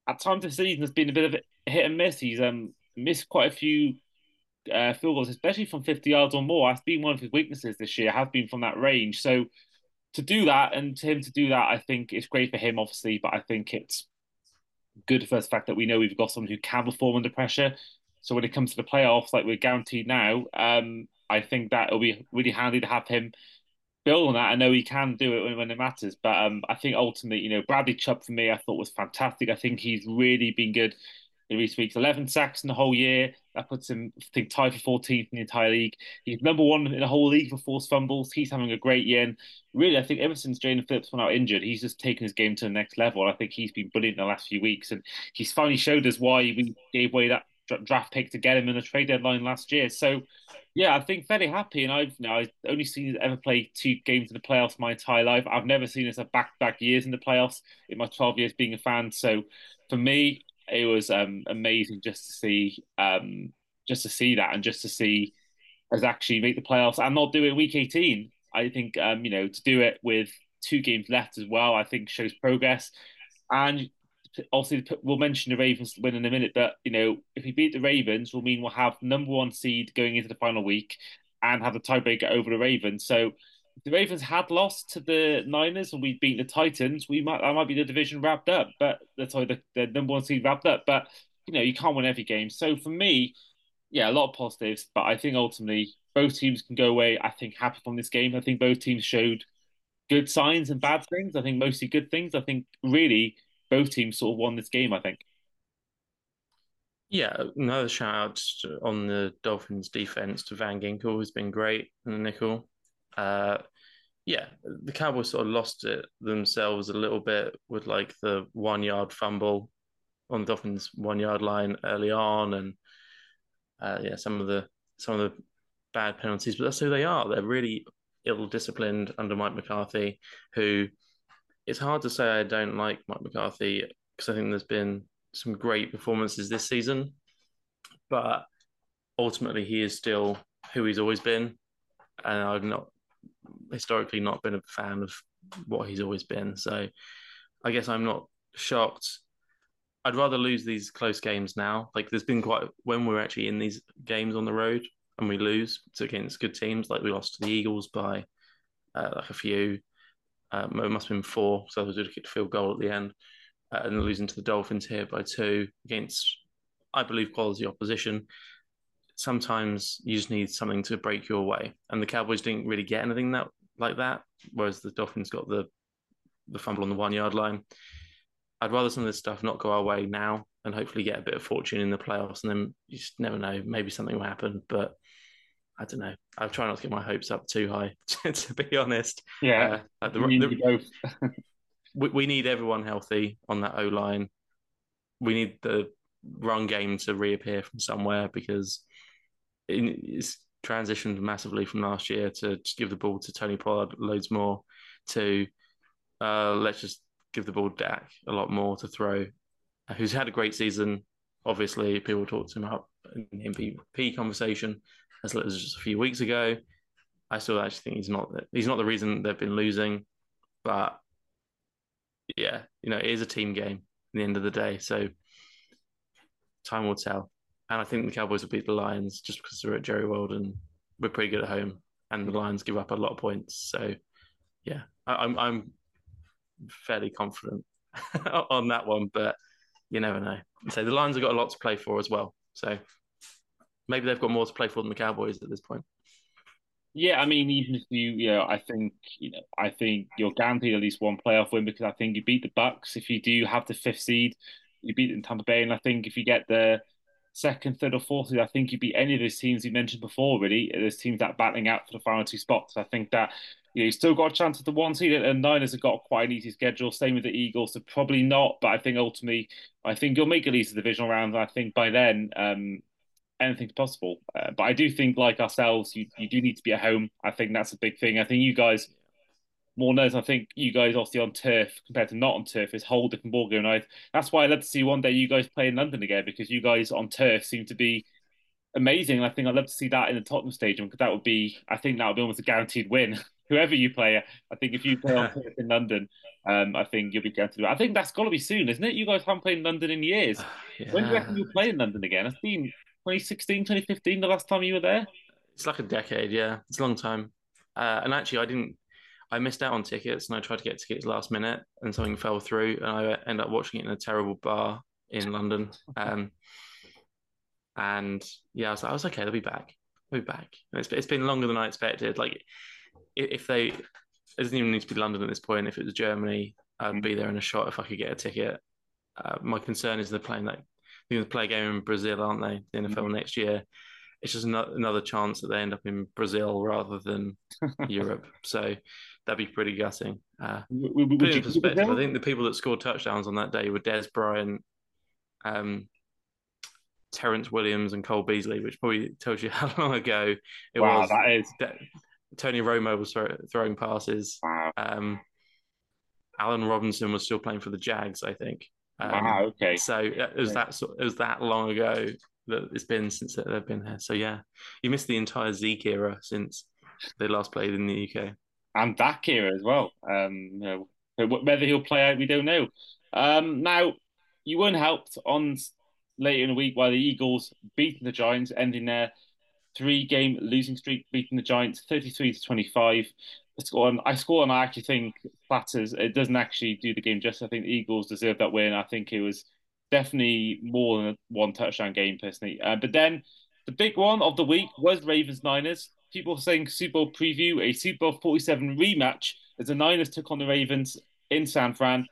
at times this season has been a bit of a hit and miss. He's um missed quite a few uh, field goals, especially from 50 yards or more. That's been one of his weaknesses this year, have been from that range. So to do that and to him to do that, I think it's great for him, obviously, but I think it's good for the fact that we know we've got someone who can perform under pressure. So when it comes to the playoffs, like we're guaranteed now, um, I think that it'll be really handy to have him build on that. I know he can do it when, when it matters, but um, I think ultimately, you know, Bradley Chubb for me, I thought was fantastic. I think he's really been good in recent weeks. 11 sacks in the whole year. That puts him, I think, tied for 14th in the entire league. He's number one in the whole league for forced fumbles. He's having a great year. And really, I think ever since Jaelan Phillips went out injured, he's just taken his game to the next level. I think he's been brilliant in the last few weeks. And he's finally showed us why we gave away that draft pick to get him in the trade deadline last year. So, yeah, I think very happy. And I've you know, I've only seen ever play two games in the playoffs my entire life. I've never seen us have back to back years in the playoffs in my 12 years being a fan. So, for me, it was um, amazing just to see um, just to see that and just to see us actually make the playoffs and not do it week 18. I think um, you know to do it with two games left as well. I think shows progress. And obviously, we'll mention the Ravens win in a minute, but you know if we beat the Ravens, will mean we'll have number one seed going into the final week and have the tiebreaker over the Ravens. So the Ravens had lost to the Niners and we'd beaten the Titans, we might that might be the division wrapped up, but uh, that's why the, the number one seed wrapped up. But you know, you can't win every game. So for me, yeah, a lot of positives, but I think ultimately both teams can go away, I think, happy from this game. I think both teams showed good signs and bad things. I think mostly good things. I think really both teams sort of won this game, I think. Yeah, another shout out on the Dolphins defense to Van Ginkel, who's been great in the nickel. Uh, yeah, the Cowboys sort of lost it themselves a little bit with like the one yard fumble on the Dolphins one yard line early on, and uh, yeah, some of the some of the bad penalties. But that's who they are. They're really ill disciplined under Mike McCarthy. Who it's hard to say I don't like Mike McCarthy because I think there's been some great performances this season, but ultimately he is still who he's always been, and I'm not historically not been a fan of what he's always been. So I guess I'm not shocked. I'd rather lose these close games now. Like there's been quite when we're actually in these games on the road and we lose against good teams, like we lost to the Eagles by uh, like a few. Um, it must have been four, so I was a field goal at the end, uh, and losing to the Dolphins here by two against, I believe, quality opposition. Sometimes you just need something to break your way, and the Cowboys didn't really get anything that like that. Whereas the Dolphins got the the fumble on the one yard line. I'd rather some of this stuff not go our way now and hopefully get a bit of fortune in the playoffs, and then you just never know. Maybe something will happen, but I don't know. I try not to get my hopes up too high, to be honest. Yeah, uh, the, the, we, we need everyone healthy on that O line. We need the run game to reappear from somewhere because it's transitioned massively from last year to just give the ball to Tony Pollard loads more to uh, let's just give the ball Dak a lot more to throw, who's had a great season. Obviously, people talked him up in the MVP conversation as little as just a few weeks ago. I still actually think he's not he's not the reason they've been losing, but yeah, you know, it is a team game at the end of the day. So time will tell. And I think the Cowboys will beat the Lions just because they're at Jerry World and we're pretty good at home. And the Lions give up a lot of points. So yeah, I, I'm, I'm fairly confident on that one, but you never know. So the Lions have got a lot to play for as well. So maybe they've got more to play for than the Cowboys at this point. Yeah, I mean, even if you, you know, I think, you know, I think you're guaranteed at least one playoff win because I think you beat the Bucks. If you do have the fifth seed, you beat in Tampa Bay, and I think if you get the second, third, or fourth seed, I think you beat any of those teams you mentioned before. Really, there's teams that battling out for the final two spots. I think that you know, you still got a chance at the one seed, and Niners have got quite an easy schedule. Same with the Eagles, so probably not. But I think ultimately, I think you'll make at least the divisional round. I think by then, um, anything's possible. Uh, but I do think, like ourselves, you, you do need to be at home. I think that's a big thing. I think you guys, more knows, I think you guys obviously on turf compared to not on turf is whole different ballgame. And I, that's why I'd love to see one day you guys play in London again because you guys on turf seem to be amazing. And I think I'd love to see that in the Tottenham Stadium because that would be, I think that would be almost a guaranteed win. Whoever you play, I think if you play on turf in London, um, I think you'll be guaranteed. I think that's got to be soon, isn't it? You guys haven't played in London in years. Yeah. When do you reckon you'll play in London again? It's been 2016, 2015, the last time you were there? It's like a decade, yeah. It's a long time. Uh, and actually, I didn't, I missed out on tickets and I tried to get tickets last minute and something fell through and I ended up watching it in a terrible bar in London. Um, and yeah, I was, like, I was okay, they'll be back. They'll be back. It's, it's been longer than I expected. Like, if they, it doesn't even need to be London at this point. If it was Germany, I'd be there in a shot if I could get a ticket. Uh, my concern is they're playing that they're going to play a game in Brazil, aren't they? The NFL mm-hmm. next year. It's just another chance that they end up in Brazil rather than Europe. So that'd be pretty gutting. Uh, would, would, in perspective, I think the people that scored touchdowns on that day were Dez Bryant, um, Terrence Williams, and Cole Beasley, which probably tells you how long ago it wow, was. That is. Tony Romo was throwing passes. Wow. Um, Allen Robinson was still playing for the Jags, I think. Um, wow. Okay. So it was that it was that long ago that it's been since they've been here. So yeah, you missed the entire Zeke era since they last played in the UK. And Dak era as well. Um, you know, whether he'll play out, we don't know. Um, now you weren't helped on later in the week by the Eagles beating the Giants, ending their three-game losing streak, beating the Giants thirty-three to twenty-five score on, I score and I actually think flatters. It doesn't actually do the game justice. I think the Eagles deserve that win. I think it was definitely more than one touchdown game personally. Uh, but then the big one of the week was Ravens Niners. People saying Super Bowl preview, a Super Bowl 47 rematch as the Niners took on the Ravens in San Fran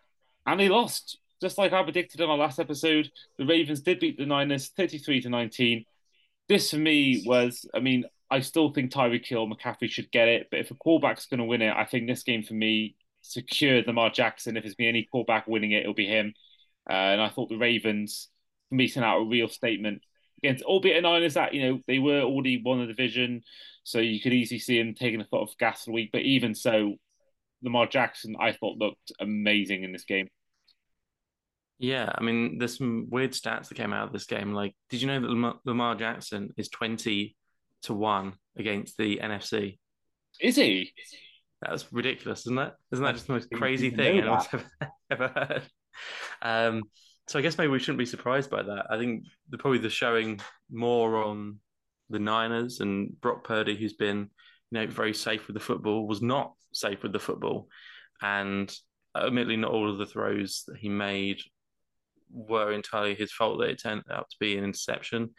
and they lost. Just like I predicted in our last episode, the Ravens did beat the Niners 33 to 19. This for me was, I mean, I still think Tyreek Hill, McCaffrey should get it. But if a quarterback's going to win it, I think this game for me secured Lamar Jackson. If there's been any quarterback winning it, it'll be him. Uh, and I thought the Ravens for me sent out a real statement against, albeit a Niners that you know they were already won the division, so you could easily see him taking a foot off gas for the week. But even so, Lamar Jackson I thought looked amazing in this game. Yeah, I mean, there's some weird stats that came out of this game. Like, did you know that Lamar, Lamar Jackson is 20 to one against the NFC. Is he? That's ridiculous, isn't it? Isn't that just the most crazy thing anyone's ever, ever heard? Um, so I guess maybe we shouldn't be surprised by that. I think the, probably the showing more on the Niners and Brock Purdy, who's been you know very safe with the football, was not safe with the football, and admittedly not all of the throws that he made were entirely his fault. That it turned out to be an interception.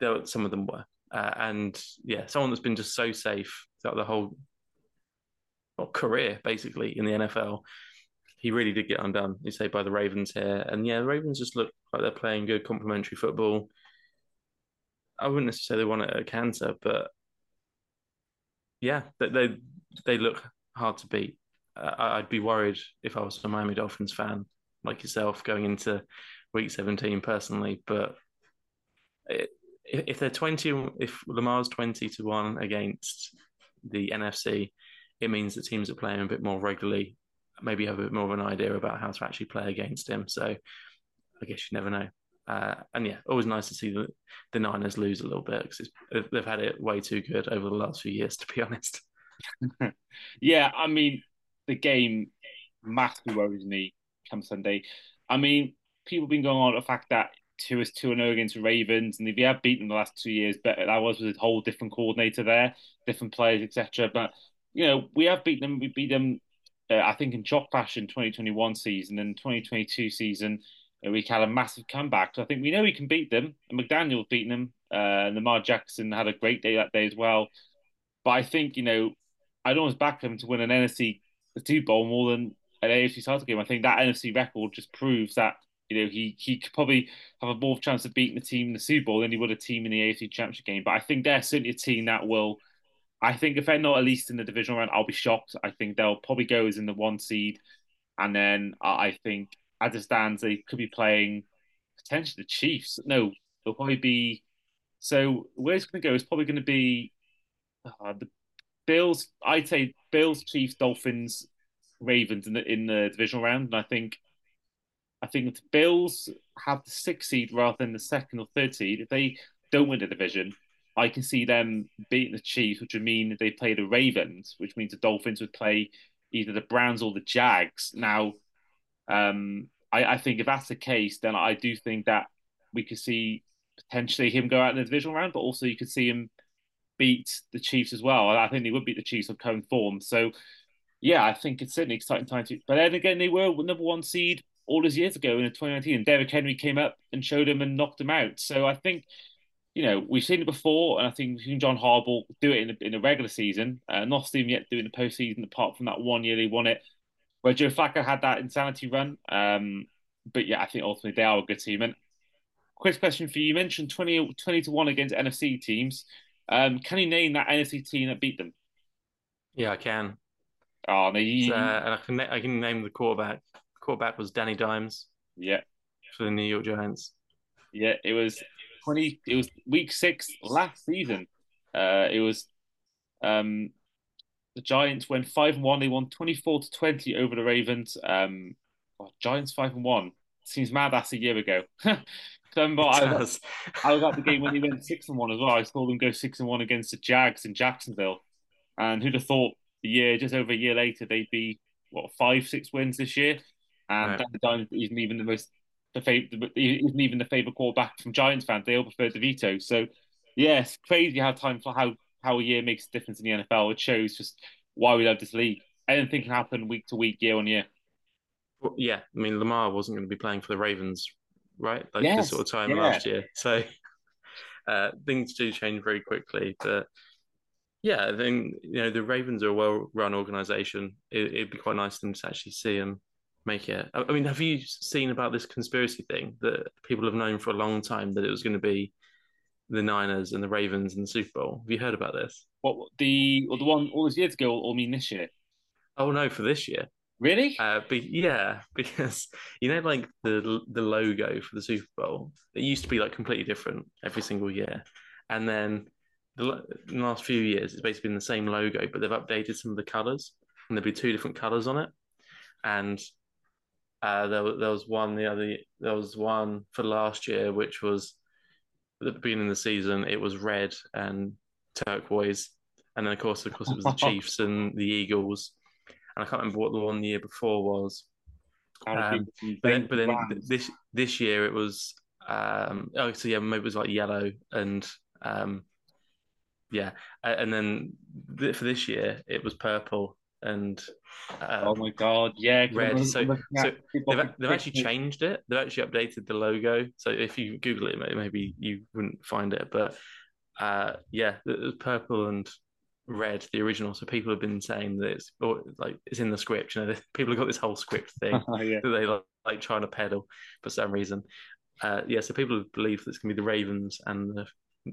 There, some of them were, uh, and yeah, someone that's been just so safe throughout the whole well, career, basically in the NFL. He really did get undone, you say, by the Ravens here. And yeah, the Ravens just look like they're playing good complementary football. I wouldn't necessarily want it a canter, but yeah, they they, they look hard to beat. Uh, I'd be worried if I was a Miami Dolphins fan like yourself going into week 17 personally, but if they're 20, if Lamar's 20 to 1 against the NFC, it means that teams are playing a bit more regularly, maybe have a bit more of an idea about how to actually play against him. So I guess you never know. Uh, and yeah, always nice to see the, the Niners lose a little bit because they've had it way too good over the last few years, to be honest. yeah, I mean, the game massively worries me come Sunday. I mean, people have been going on the fact that Tua is two and zero oh against Ravens, and if you have beaten the last two years, but that was with a whole different coordinator there, different players, etc. But you know, we have beaten them. We beat them, uh, I think, in chalk fashion 2021 season and 2022 season. Uh, we had a massive comeback. So I think we know we can beat them. And McDaniel's beaten them. Uh, and Lamar Jackson had a great day that day as well. But I think, you know, I'd almost back them to win an NFC Super Bowl more than an AFC title game. I think that NFC record just proves that you know he he could probably have a more chance of beating the team in the Super Bowl than he would a team in the AFC Championship game. But I think they're certainly a team that will. I think if they're not at least in the divisional round, I'll be shocked. I think they'll probably go as in the one seed, and then I think as it stands, they could be playing potentially the Chiefs. No, they'll probably be. So where it's going to go is probably going to be uh, the Bills. I'd say Bills, Chiefs, Dolphins, Ravens in the in the divisional round, and I think I think the Bills have the sixth seed rather than the second or third seed. If they don't win the division, I can see them beating the Chiefs, which would mean they play the Ravens, which means the Dolphins would play either the Browns or the Jags. Now, um, I, I, think if that's the case, then I do think that we could see potentially him go out in the divisional round, but also you could see him beat the Chiefs as well. I think they would beat the Chiefs on current form. So yeah, I think it's certainly exciting time to. But then again, they were number one seed all those years ago in 2019, and Derrick Henry came up and showed him and knocked him out. So I think, you know, we've seen it before, and I think we've seen John Harbaugh do it in the, in the regular season. Uh, not seen yet doing the postseason, apart from that one year they won it, where Joe Flacco had that insanity run. Um, but yeah, I think ultimately they are a good team. And quick question for you: You mentioned 20, 20 to one against NFC teams. Um, can you name that NFC team that beat them? Yeah, I can. Oh, no, you... uh, and I can I can name the quarterback. The quarterback was Danny Dimes. Yeah, for the New York Giants. Yeah, it was twenty. It was week six last season. Uh, it was um, the Giants went five and one. They won twenty four to twenty over the Ravens. Um, oh, Giants five and one. Seems mad. That's a year ago. remember I was, I was at the game when they went six and one as well. I saw them go six and one against the Jags in Jacksonville, and who'd have thought a year, just over a year later, they'd be what five, six wins this year, and right. Dimes isn't even the most the favorite, isn't even the favorite quarterback from Giants fans. They all prefer DeVito. So, yes, crazy how time for how how a year makes a difference in the NFL. It shows just why we love this league. Anything can happen week to week, year on year. Well, yeah, I mean Lamar wasn't going to be playing for the Ravens, right? Like yes. this sort of time yeah. last year. So uh, things do change very quickly, but yeah, I think you know the Ravens are a well-run organization. It, would be quite nice for them to actually see them make it. I mean, have you seen about this conspiracy thing that people have known for a long time that it was going to be the Niners and the Ravens in the Super Bowl? Have you heard about this? What the or the one all those years ago, or mean this year? Oh no, for this year. Really? Uh, but yeah, because you know, like the the logo for the Super Bowl, it used to be like completely different every single year, and then the, last few years, it's basically been the same logo, but they've updated some of the colors, and there'll be two different colors on it. And uh, there, there was one the other there was one for last year, which was at the beginning of the season. It was red and turquoise, and then of course, of course, it was the Chiefs and the Eagles, and I can't remember what the one the year before was. Um, but then, but then this this year it was um, oh so yeah maybe it was like yellow and um, yeah and then for this year it was purple and um, oh my god yeah red. So, so they've, they've actually changed it. They've actually updated the logo. So if you google it maybe you wouldn't find it but uh, yeah it was purple and red the original. So people have been saying that it's like it's in the script you know people have got this whole script thing yeah. that they like, like trying to peddle for some reason. Uh, yeah so people believe that it's going to be the ravens and the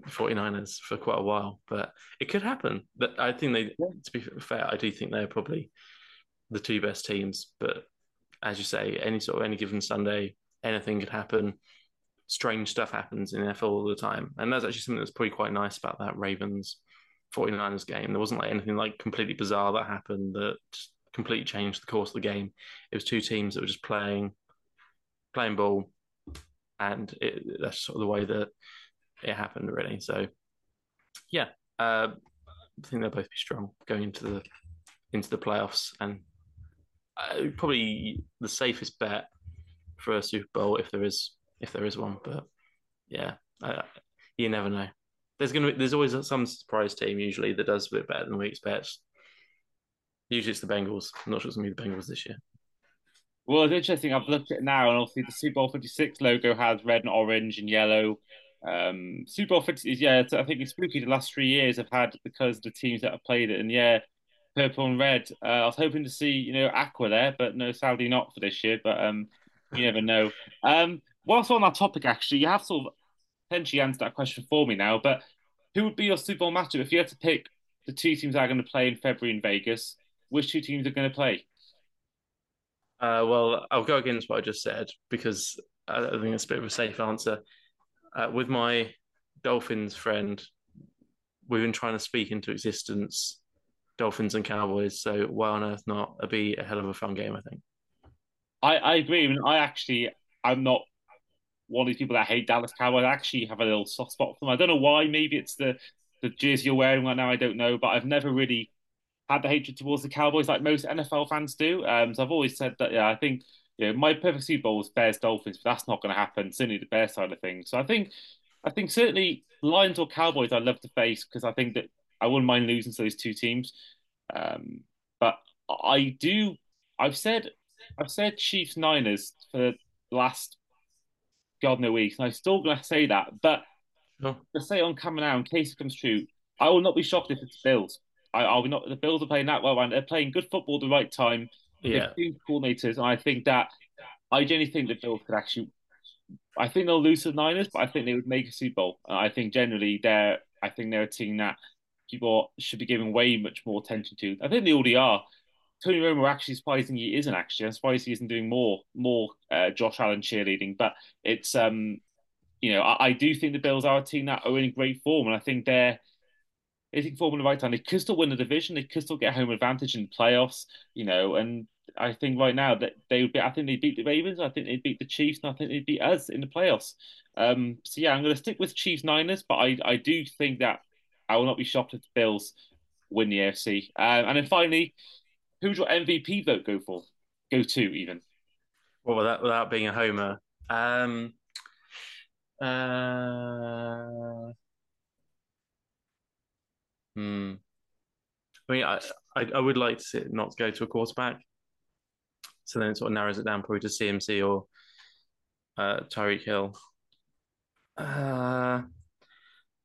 49ers for quite a while but it could happen but i think they yeah. to be fair i do think they're probably the two best teams but as you say any sort of any given sunday anything could happen strange stuff happens in NFL all the time and that's actually something that's probably quite nice about that ravens 49ers game. There wasn't like anything like completely bizarre that happened that completely changed the course of the game. It was two teams that were just playing playing ball, and it, that's sort of the way that it happened already. So yeah, uh, I think they'll both be strong going into the into the playoffs, and uh, probably the safest bet for a Super Bowl if there is if there is one. But yeah, uh, you never know there's gonna be, there's always some surprise team usually that does a bit better than we expect. Usually it's the Bengals. I'm not sure it's gonna be the Bengals this year. Well, it's interesting. I've looked at it now, and obviously the Super Bowl 56 logo has red and orange and yellow. Um, Super Bowl 50 is yeah, I think it's spooky. The last three years I've had because the teams that have played it, and yeah, purple and red. Uh, I was hoping to see you know aqua there, but no, sadly not for this year. But um, you never know. Um, whilst on that topic, actually, you have sort of potentially answered that question for me now. But who would be your Super Bowl matchup if you had to pick the two teams that are going to play in February in Vegas? Which two teams are going to play? Uh, well, I'll go against what I just said because I think it's a bit of a safe answer. Uh, with my Dolphins friend, we've been trying to speak into existence Dolphins and Cowboys. So why on earth not? It'd be a hell of a fun game, I think. I, I agree. I mean, I actually, I'm not one of these people that hate Dallas Cowboys. I actually have a little soft spot for them. I don't know why. Maybe it's the the jersey you're wearing right now. I don't know, but I've never really had the hatred towards the Cowboys like most NFL fans do. Um, so I've always said that. Yeah, I think you know my perfect Super Bowl was Bears Dolphins, but that's not going to happen. Certainly the Bears side of things. So I think I think certainly Lions or Cowboys I'd love to face because I think that I wouldn't mind losing to those two teams. Um, but I do. I've said I've said Chiefs Niners for the last God no weeks. And I'm still going to say that. But to say on camera now, in case it comes true, I will not be shocked if it's Bills. I, will be not. The Bills are playing that well, and they're playing good football at the right time. Yeah, coordinators, and I think that I genuinely think the Bills could actually. I think they'll lose to the Niners, but I think they would make a Super Bowl. I think generally they're. I think they're a team that people should be giving way much more attention to. I think they already are. Tony Romo actually surprisingly isn't actually. I'm surprised he isn't doing more more uh, Josh Allen cheerleading. But it's um, you know, I, I, do think the Bills are a team that are in great form, and I think they're I think form in the right time. They could still win the division. They could still get home advantage in playoffs. You know, and I think right now that they would be. I think they beat the Ravens. I think they beat the Chiefs, and I think they beat us in the playoffs. Um, so yeah, I'm going to stick with Chiefs Niners, but I I do think that I will not be shocked if the Bills win the AFC. Uh, and then finally, who's your MVP vote go for? Go to even. Well, without without being a homer, um, uh, hmm. I mean, I, I, I would like to see it not go to a quarterback. So then it sort of narrows it down probably to CMC or uh, Tyreek Hill. Uh,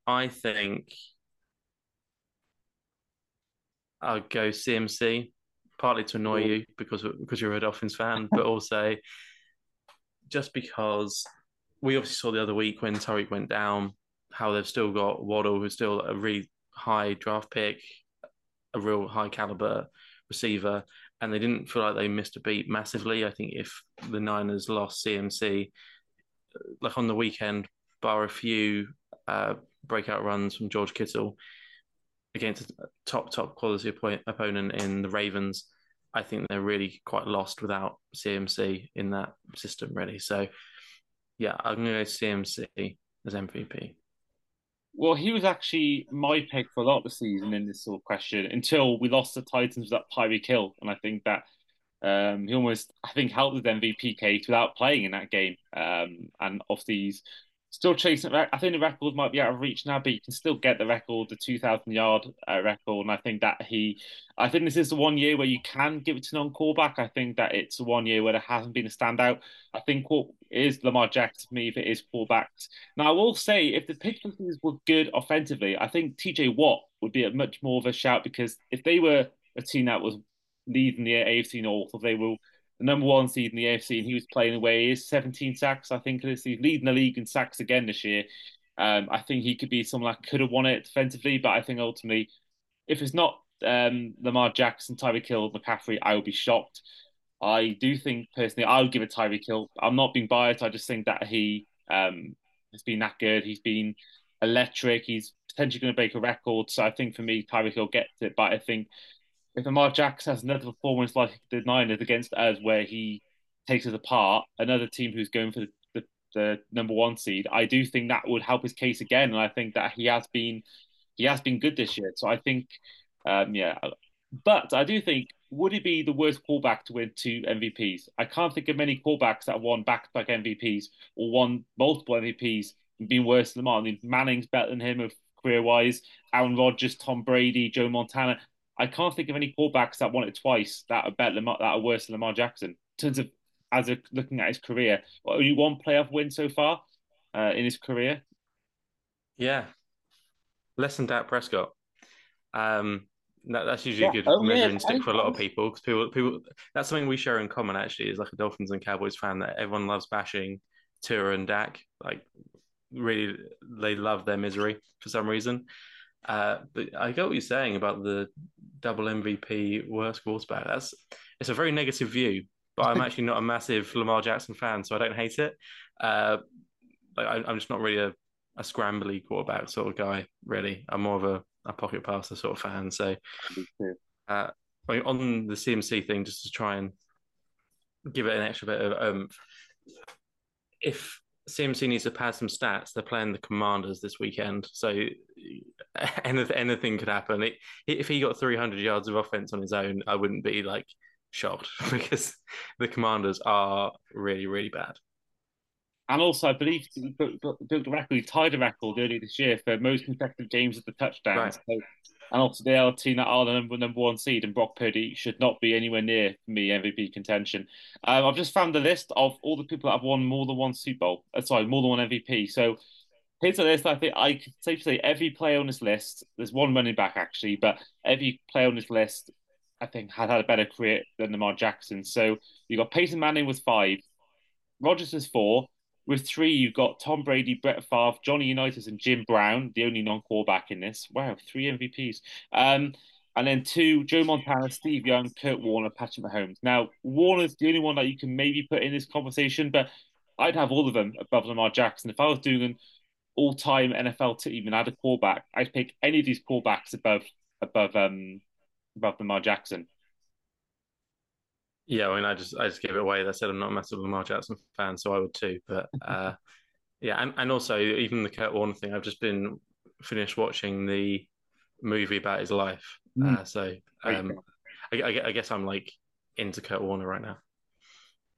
I think I'll go CMC partly to annoy you because because you're a Dolphins fan, but also just because we obviously saw the other week when Tyreek went down how they've still got Waddle, who's still a really high draft pick, a real high caliber receiver, and they didn't feel like they missed a beat massively. I think if the Niners lost CMC, like on the weekend, bar a few uh, breakout runs from George Kittle, against a top top quality opponent in the Ravens, I think they're really quite lost without CMC in that system, really. So, yeah, I'm going to go CMC as MVP. Well, he was actually my pick for a lot of the season in this sort of question until we lost the Titans with that Tyreek Hill. and I think that um, he almost I think helped with MVP case without playing in that game. Um, and obviously he's still chasing. I think the record might be out of reach now, but you can still get the record, the 2,000 yard uh, record. And I think that he, I think this is the one year where you can give it to non-quarterback. I think that it's one year where there hasn't been a standout. I think what is Lamar Jackson to me if it is quarterbacks. Now I will say if the Patriots were good offensively, I think TJ Watt would be a much more of a shout because if they were a team that was leading the AFC North, or they were the number one seed in the AFC, and he was playing away. Is 17 sacks, I think. He's leading the league in sacks again this year. Um, I think he could be someone that could have won it defensively, but I think ultimately, if it's not um, Lamar Jackson, Tyreek Hill, McCaffrey, I would be shocked. I do think personally, I would give it Tyreek Hill. I'm not being biased. I just think that he um, has been that good. He's been electric. He's potentially going to break a record. So I think for me, Tyreek Hill gets it. But I think if Lamar Jackson has another performance like the Niners against us, where he takes us apart, another team who's going for the, the, the, number one seed, I do think that would help his case again, and I think that he has been he has been good this year. So I think, um, yeah, but I do think would it be the worst quarterback to win two MVPs? I can't think of many quarterbacks that won back-to-back MVPs or won multiple MVPs and been worse than Lamar. Manning's better than him of career-wise. Aaron Rodgers, Tom Brady, Joe Montana. I can't think of any quarterbacks that won it twice that are better Lamar, that are worse than Lamar Jackson in terms of as a, looking at his career. Only one playoff win so far uh, in his career. Yeah, less than Dak Prescott. Um, that, that's usually yeah. a good oh, measuring yeah. stick for a lot of people because people, people, that's something we share in common. Actually, is like a Dolphins and Cowboys fan that everyone loves bashing Tua and Dak. Like, really, they love their misery for some reason. Uh, but I get what you're saying about the double MVP worst quarterback. That's it's a very negative view, but I'm actually not a massive Lamar Jackson fan, so I don't hate it. Uh, like I, am just not really a, a scrambly quarterback sort of guy. Really, I'm more of a, a pocket passer sort of fan. So, uh, on the CMC thing, just to try and give it an extra bit of um, if CMC needs to pad some stats. They're playing the Commanders this weekend, so anything, anything could happen. It, if he got 300 yards of offense on his own, I wouldn't be like shocked because the Commanders are really, really bad. And also, I believe he broke the record. He tied a record earlier this year for most consecutive games of the touchdowns. Right. So, and also, they are a team that are the number, number one seed, and Brock Purdy should not be anywhere near me MVP contention. Um, I've just found the list of all the people that have won more than one Super Bowl. Uh, sorry, more than one MVP. So here's a list. I think I could safely say every player on this list. There's one running back actually, but every player on this list, I think, had had a better career than Lamar Jackson. So you got Peyton Manning with five, Rodgers with four. With three, you've got Tom Brady, Brett Favre, Johnny Unitas, and Jim Brown, the only non-quarterback in this. Wow, three MVPs. Um, and then two, Joe Montana, Steve Young, Kurt Warner, Patrick Mahomes. Now, Warner's the only one that you can maybe put in this conversation, but I'd have all of them above Lamar Jackson. If I was doing an all-time NFL team and had a quarterback, I'd pick any of these quarterbacks above above um above Lamar Jackson. Yeah, I mean, I just I just gave it away. I said I'm not a massive Lamar Jackson fan, so I would too. But uh, yeah, and, and also even the Kurt Warner thing. I've just been finished watching the movie about his life, mm. uh, so um, I, I, guess I'm like into Kurt Warner right now.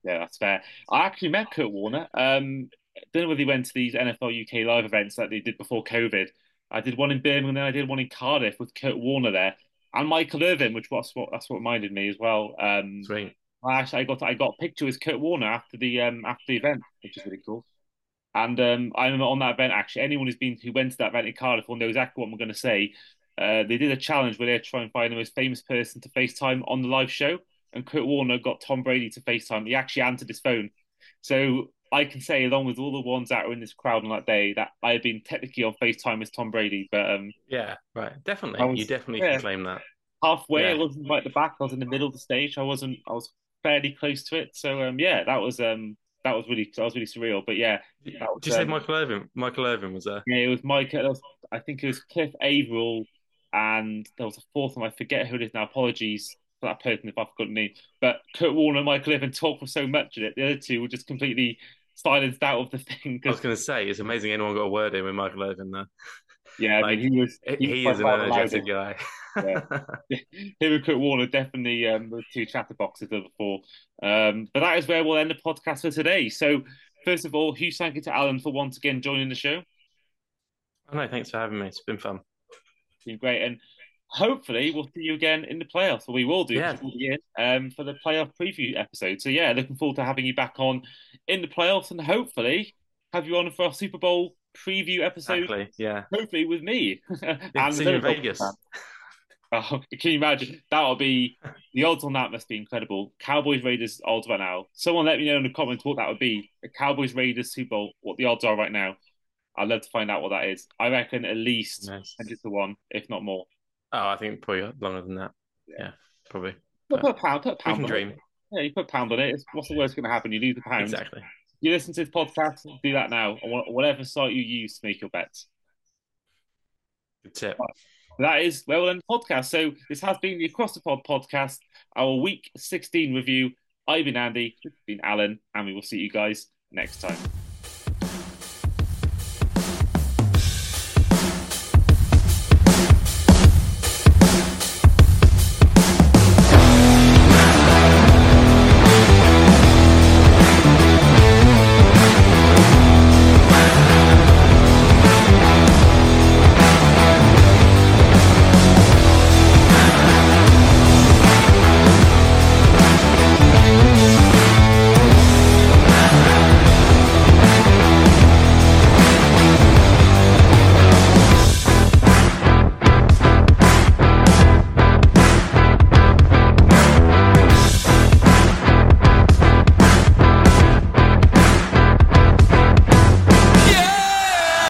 Yeah, that's fair. I actually met Kurt Warner. Um, I don't know whether he went to these NFL UK live events that they did before COVID. I did one in Birmingham, then I did one in Cardiff with Kurt Warner there, and Michael Irvin, which was what that's what reminded me as well. Um, Sweet. Actually, I got I got a picture with Kurt Warner after the um after the event, which is really cool. And um, I remember on that event, actually, anyone who's been who went to that event in Cardiff will know exactly what I'm going to say. Uh, they did a challenge where they try and find the most famous person to FaceTime on the live show, and Kurt Warner got Tom Brady to FaceTime. He actually answered his phone, so I can say, along with all the ones that were in this crowd on that day, that I have been technically on FaceTime with Tom Brady. But um, yeah, right, definitely, was, you definitely yeah, can claim that. Halfway, yeah. I wasn't right at the back. I was in the middle of the stage. I wasn't. I was fairly close to it. So um, yeah, that was um, that was really that was really surreal. But yeah, was, did you say um, Michael Irvin? Michael Irvin was there. Yeah, it was Michael. I think it was Cliff Avril, and there was a fourth one. I forget who it is now. Apologies for that person if I've forgotten the name. But Kurt Warner and Michael Irvin talked for so much in it. The other two were just completely silenced out of the thing. I was going to say it's amazing anyone got a word in with Michael Irvin there. Yeah, I Like, mean, he was. he, was is an by far the energetic guy. Him and Kurt Warner definitely um, the two chatterboxes of the four. Um, but that is where we'll end the podcast for today. So, first of all, huge thank you to Allan for once again joining the show. Oh, no, thanks for having me. It's been fun. It's been great, and hopefully we'll see you again in the playoffs. Or we will do Yeah. we'll um, for the playoff preview episode. So yeah, looking forward to having you back on in the playoffs, and hopefully have you on for our Super Bowl preview episode. Exactly. Yeah. Hopefully with me and see the you in Vegas. Oh, can you imagine? That'll be the odds on that must be incredible. Cowboys Raiders odds right now. Someone let me know in the comments what that would be. The Cowboys Raiders Super Bowl, what the odds are right now. I'd love to find out what that is. I reckon at least Nice. 100 to 1, if not more. Oh, I think probably longer than that. Yeah, probably. Put, put a pound, put a pound can on dream. it. Yeah, you put a pound on it. It's, what's the worst going to happen? You lose a pound. Exactly. You listen to this podcast, do that now, on whatever site you use to make your bets. Good tip. That is well we'll end the podcast. So this has been the Across the Pod podcast, our week 16 review. I've been Andy, been Allan, and we will see you guys next time.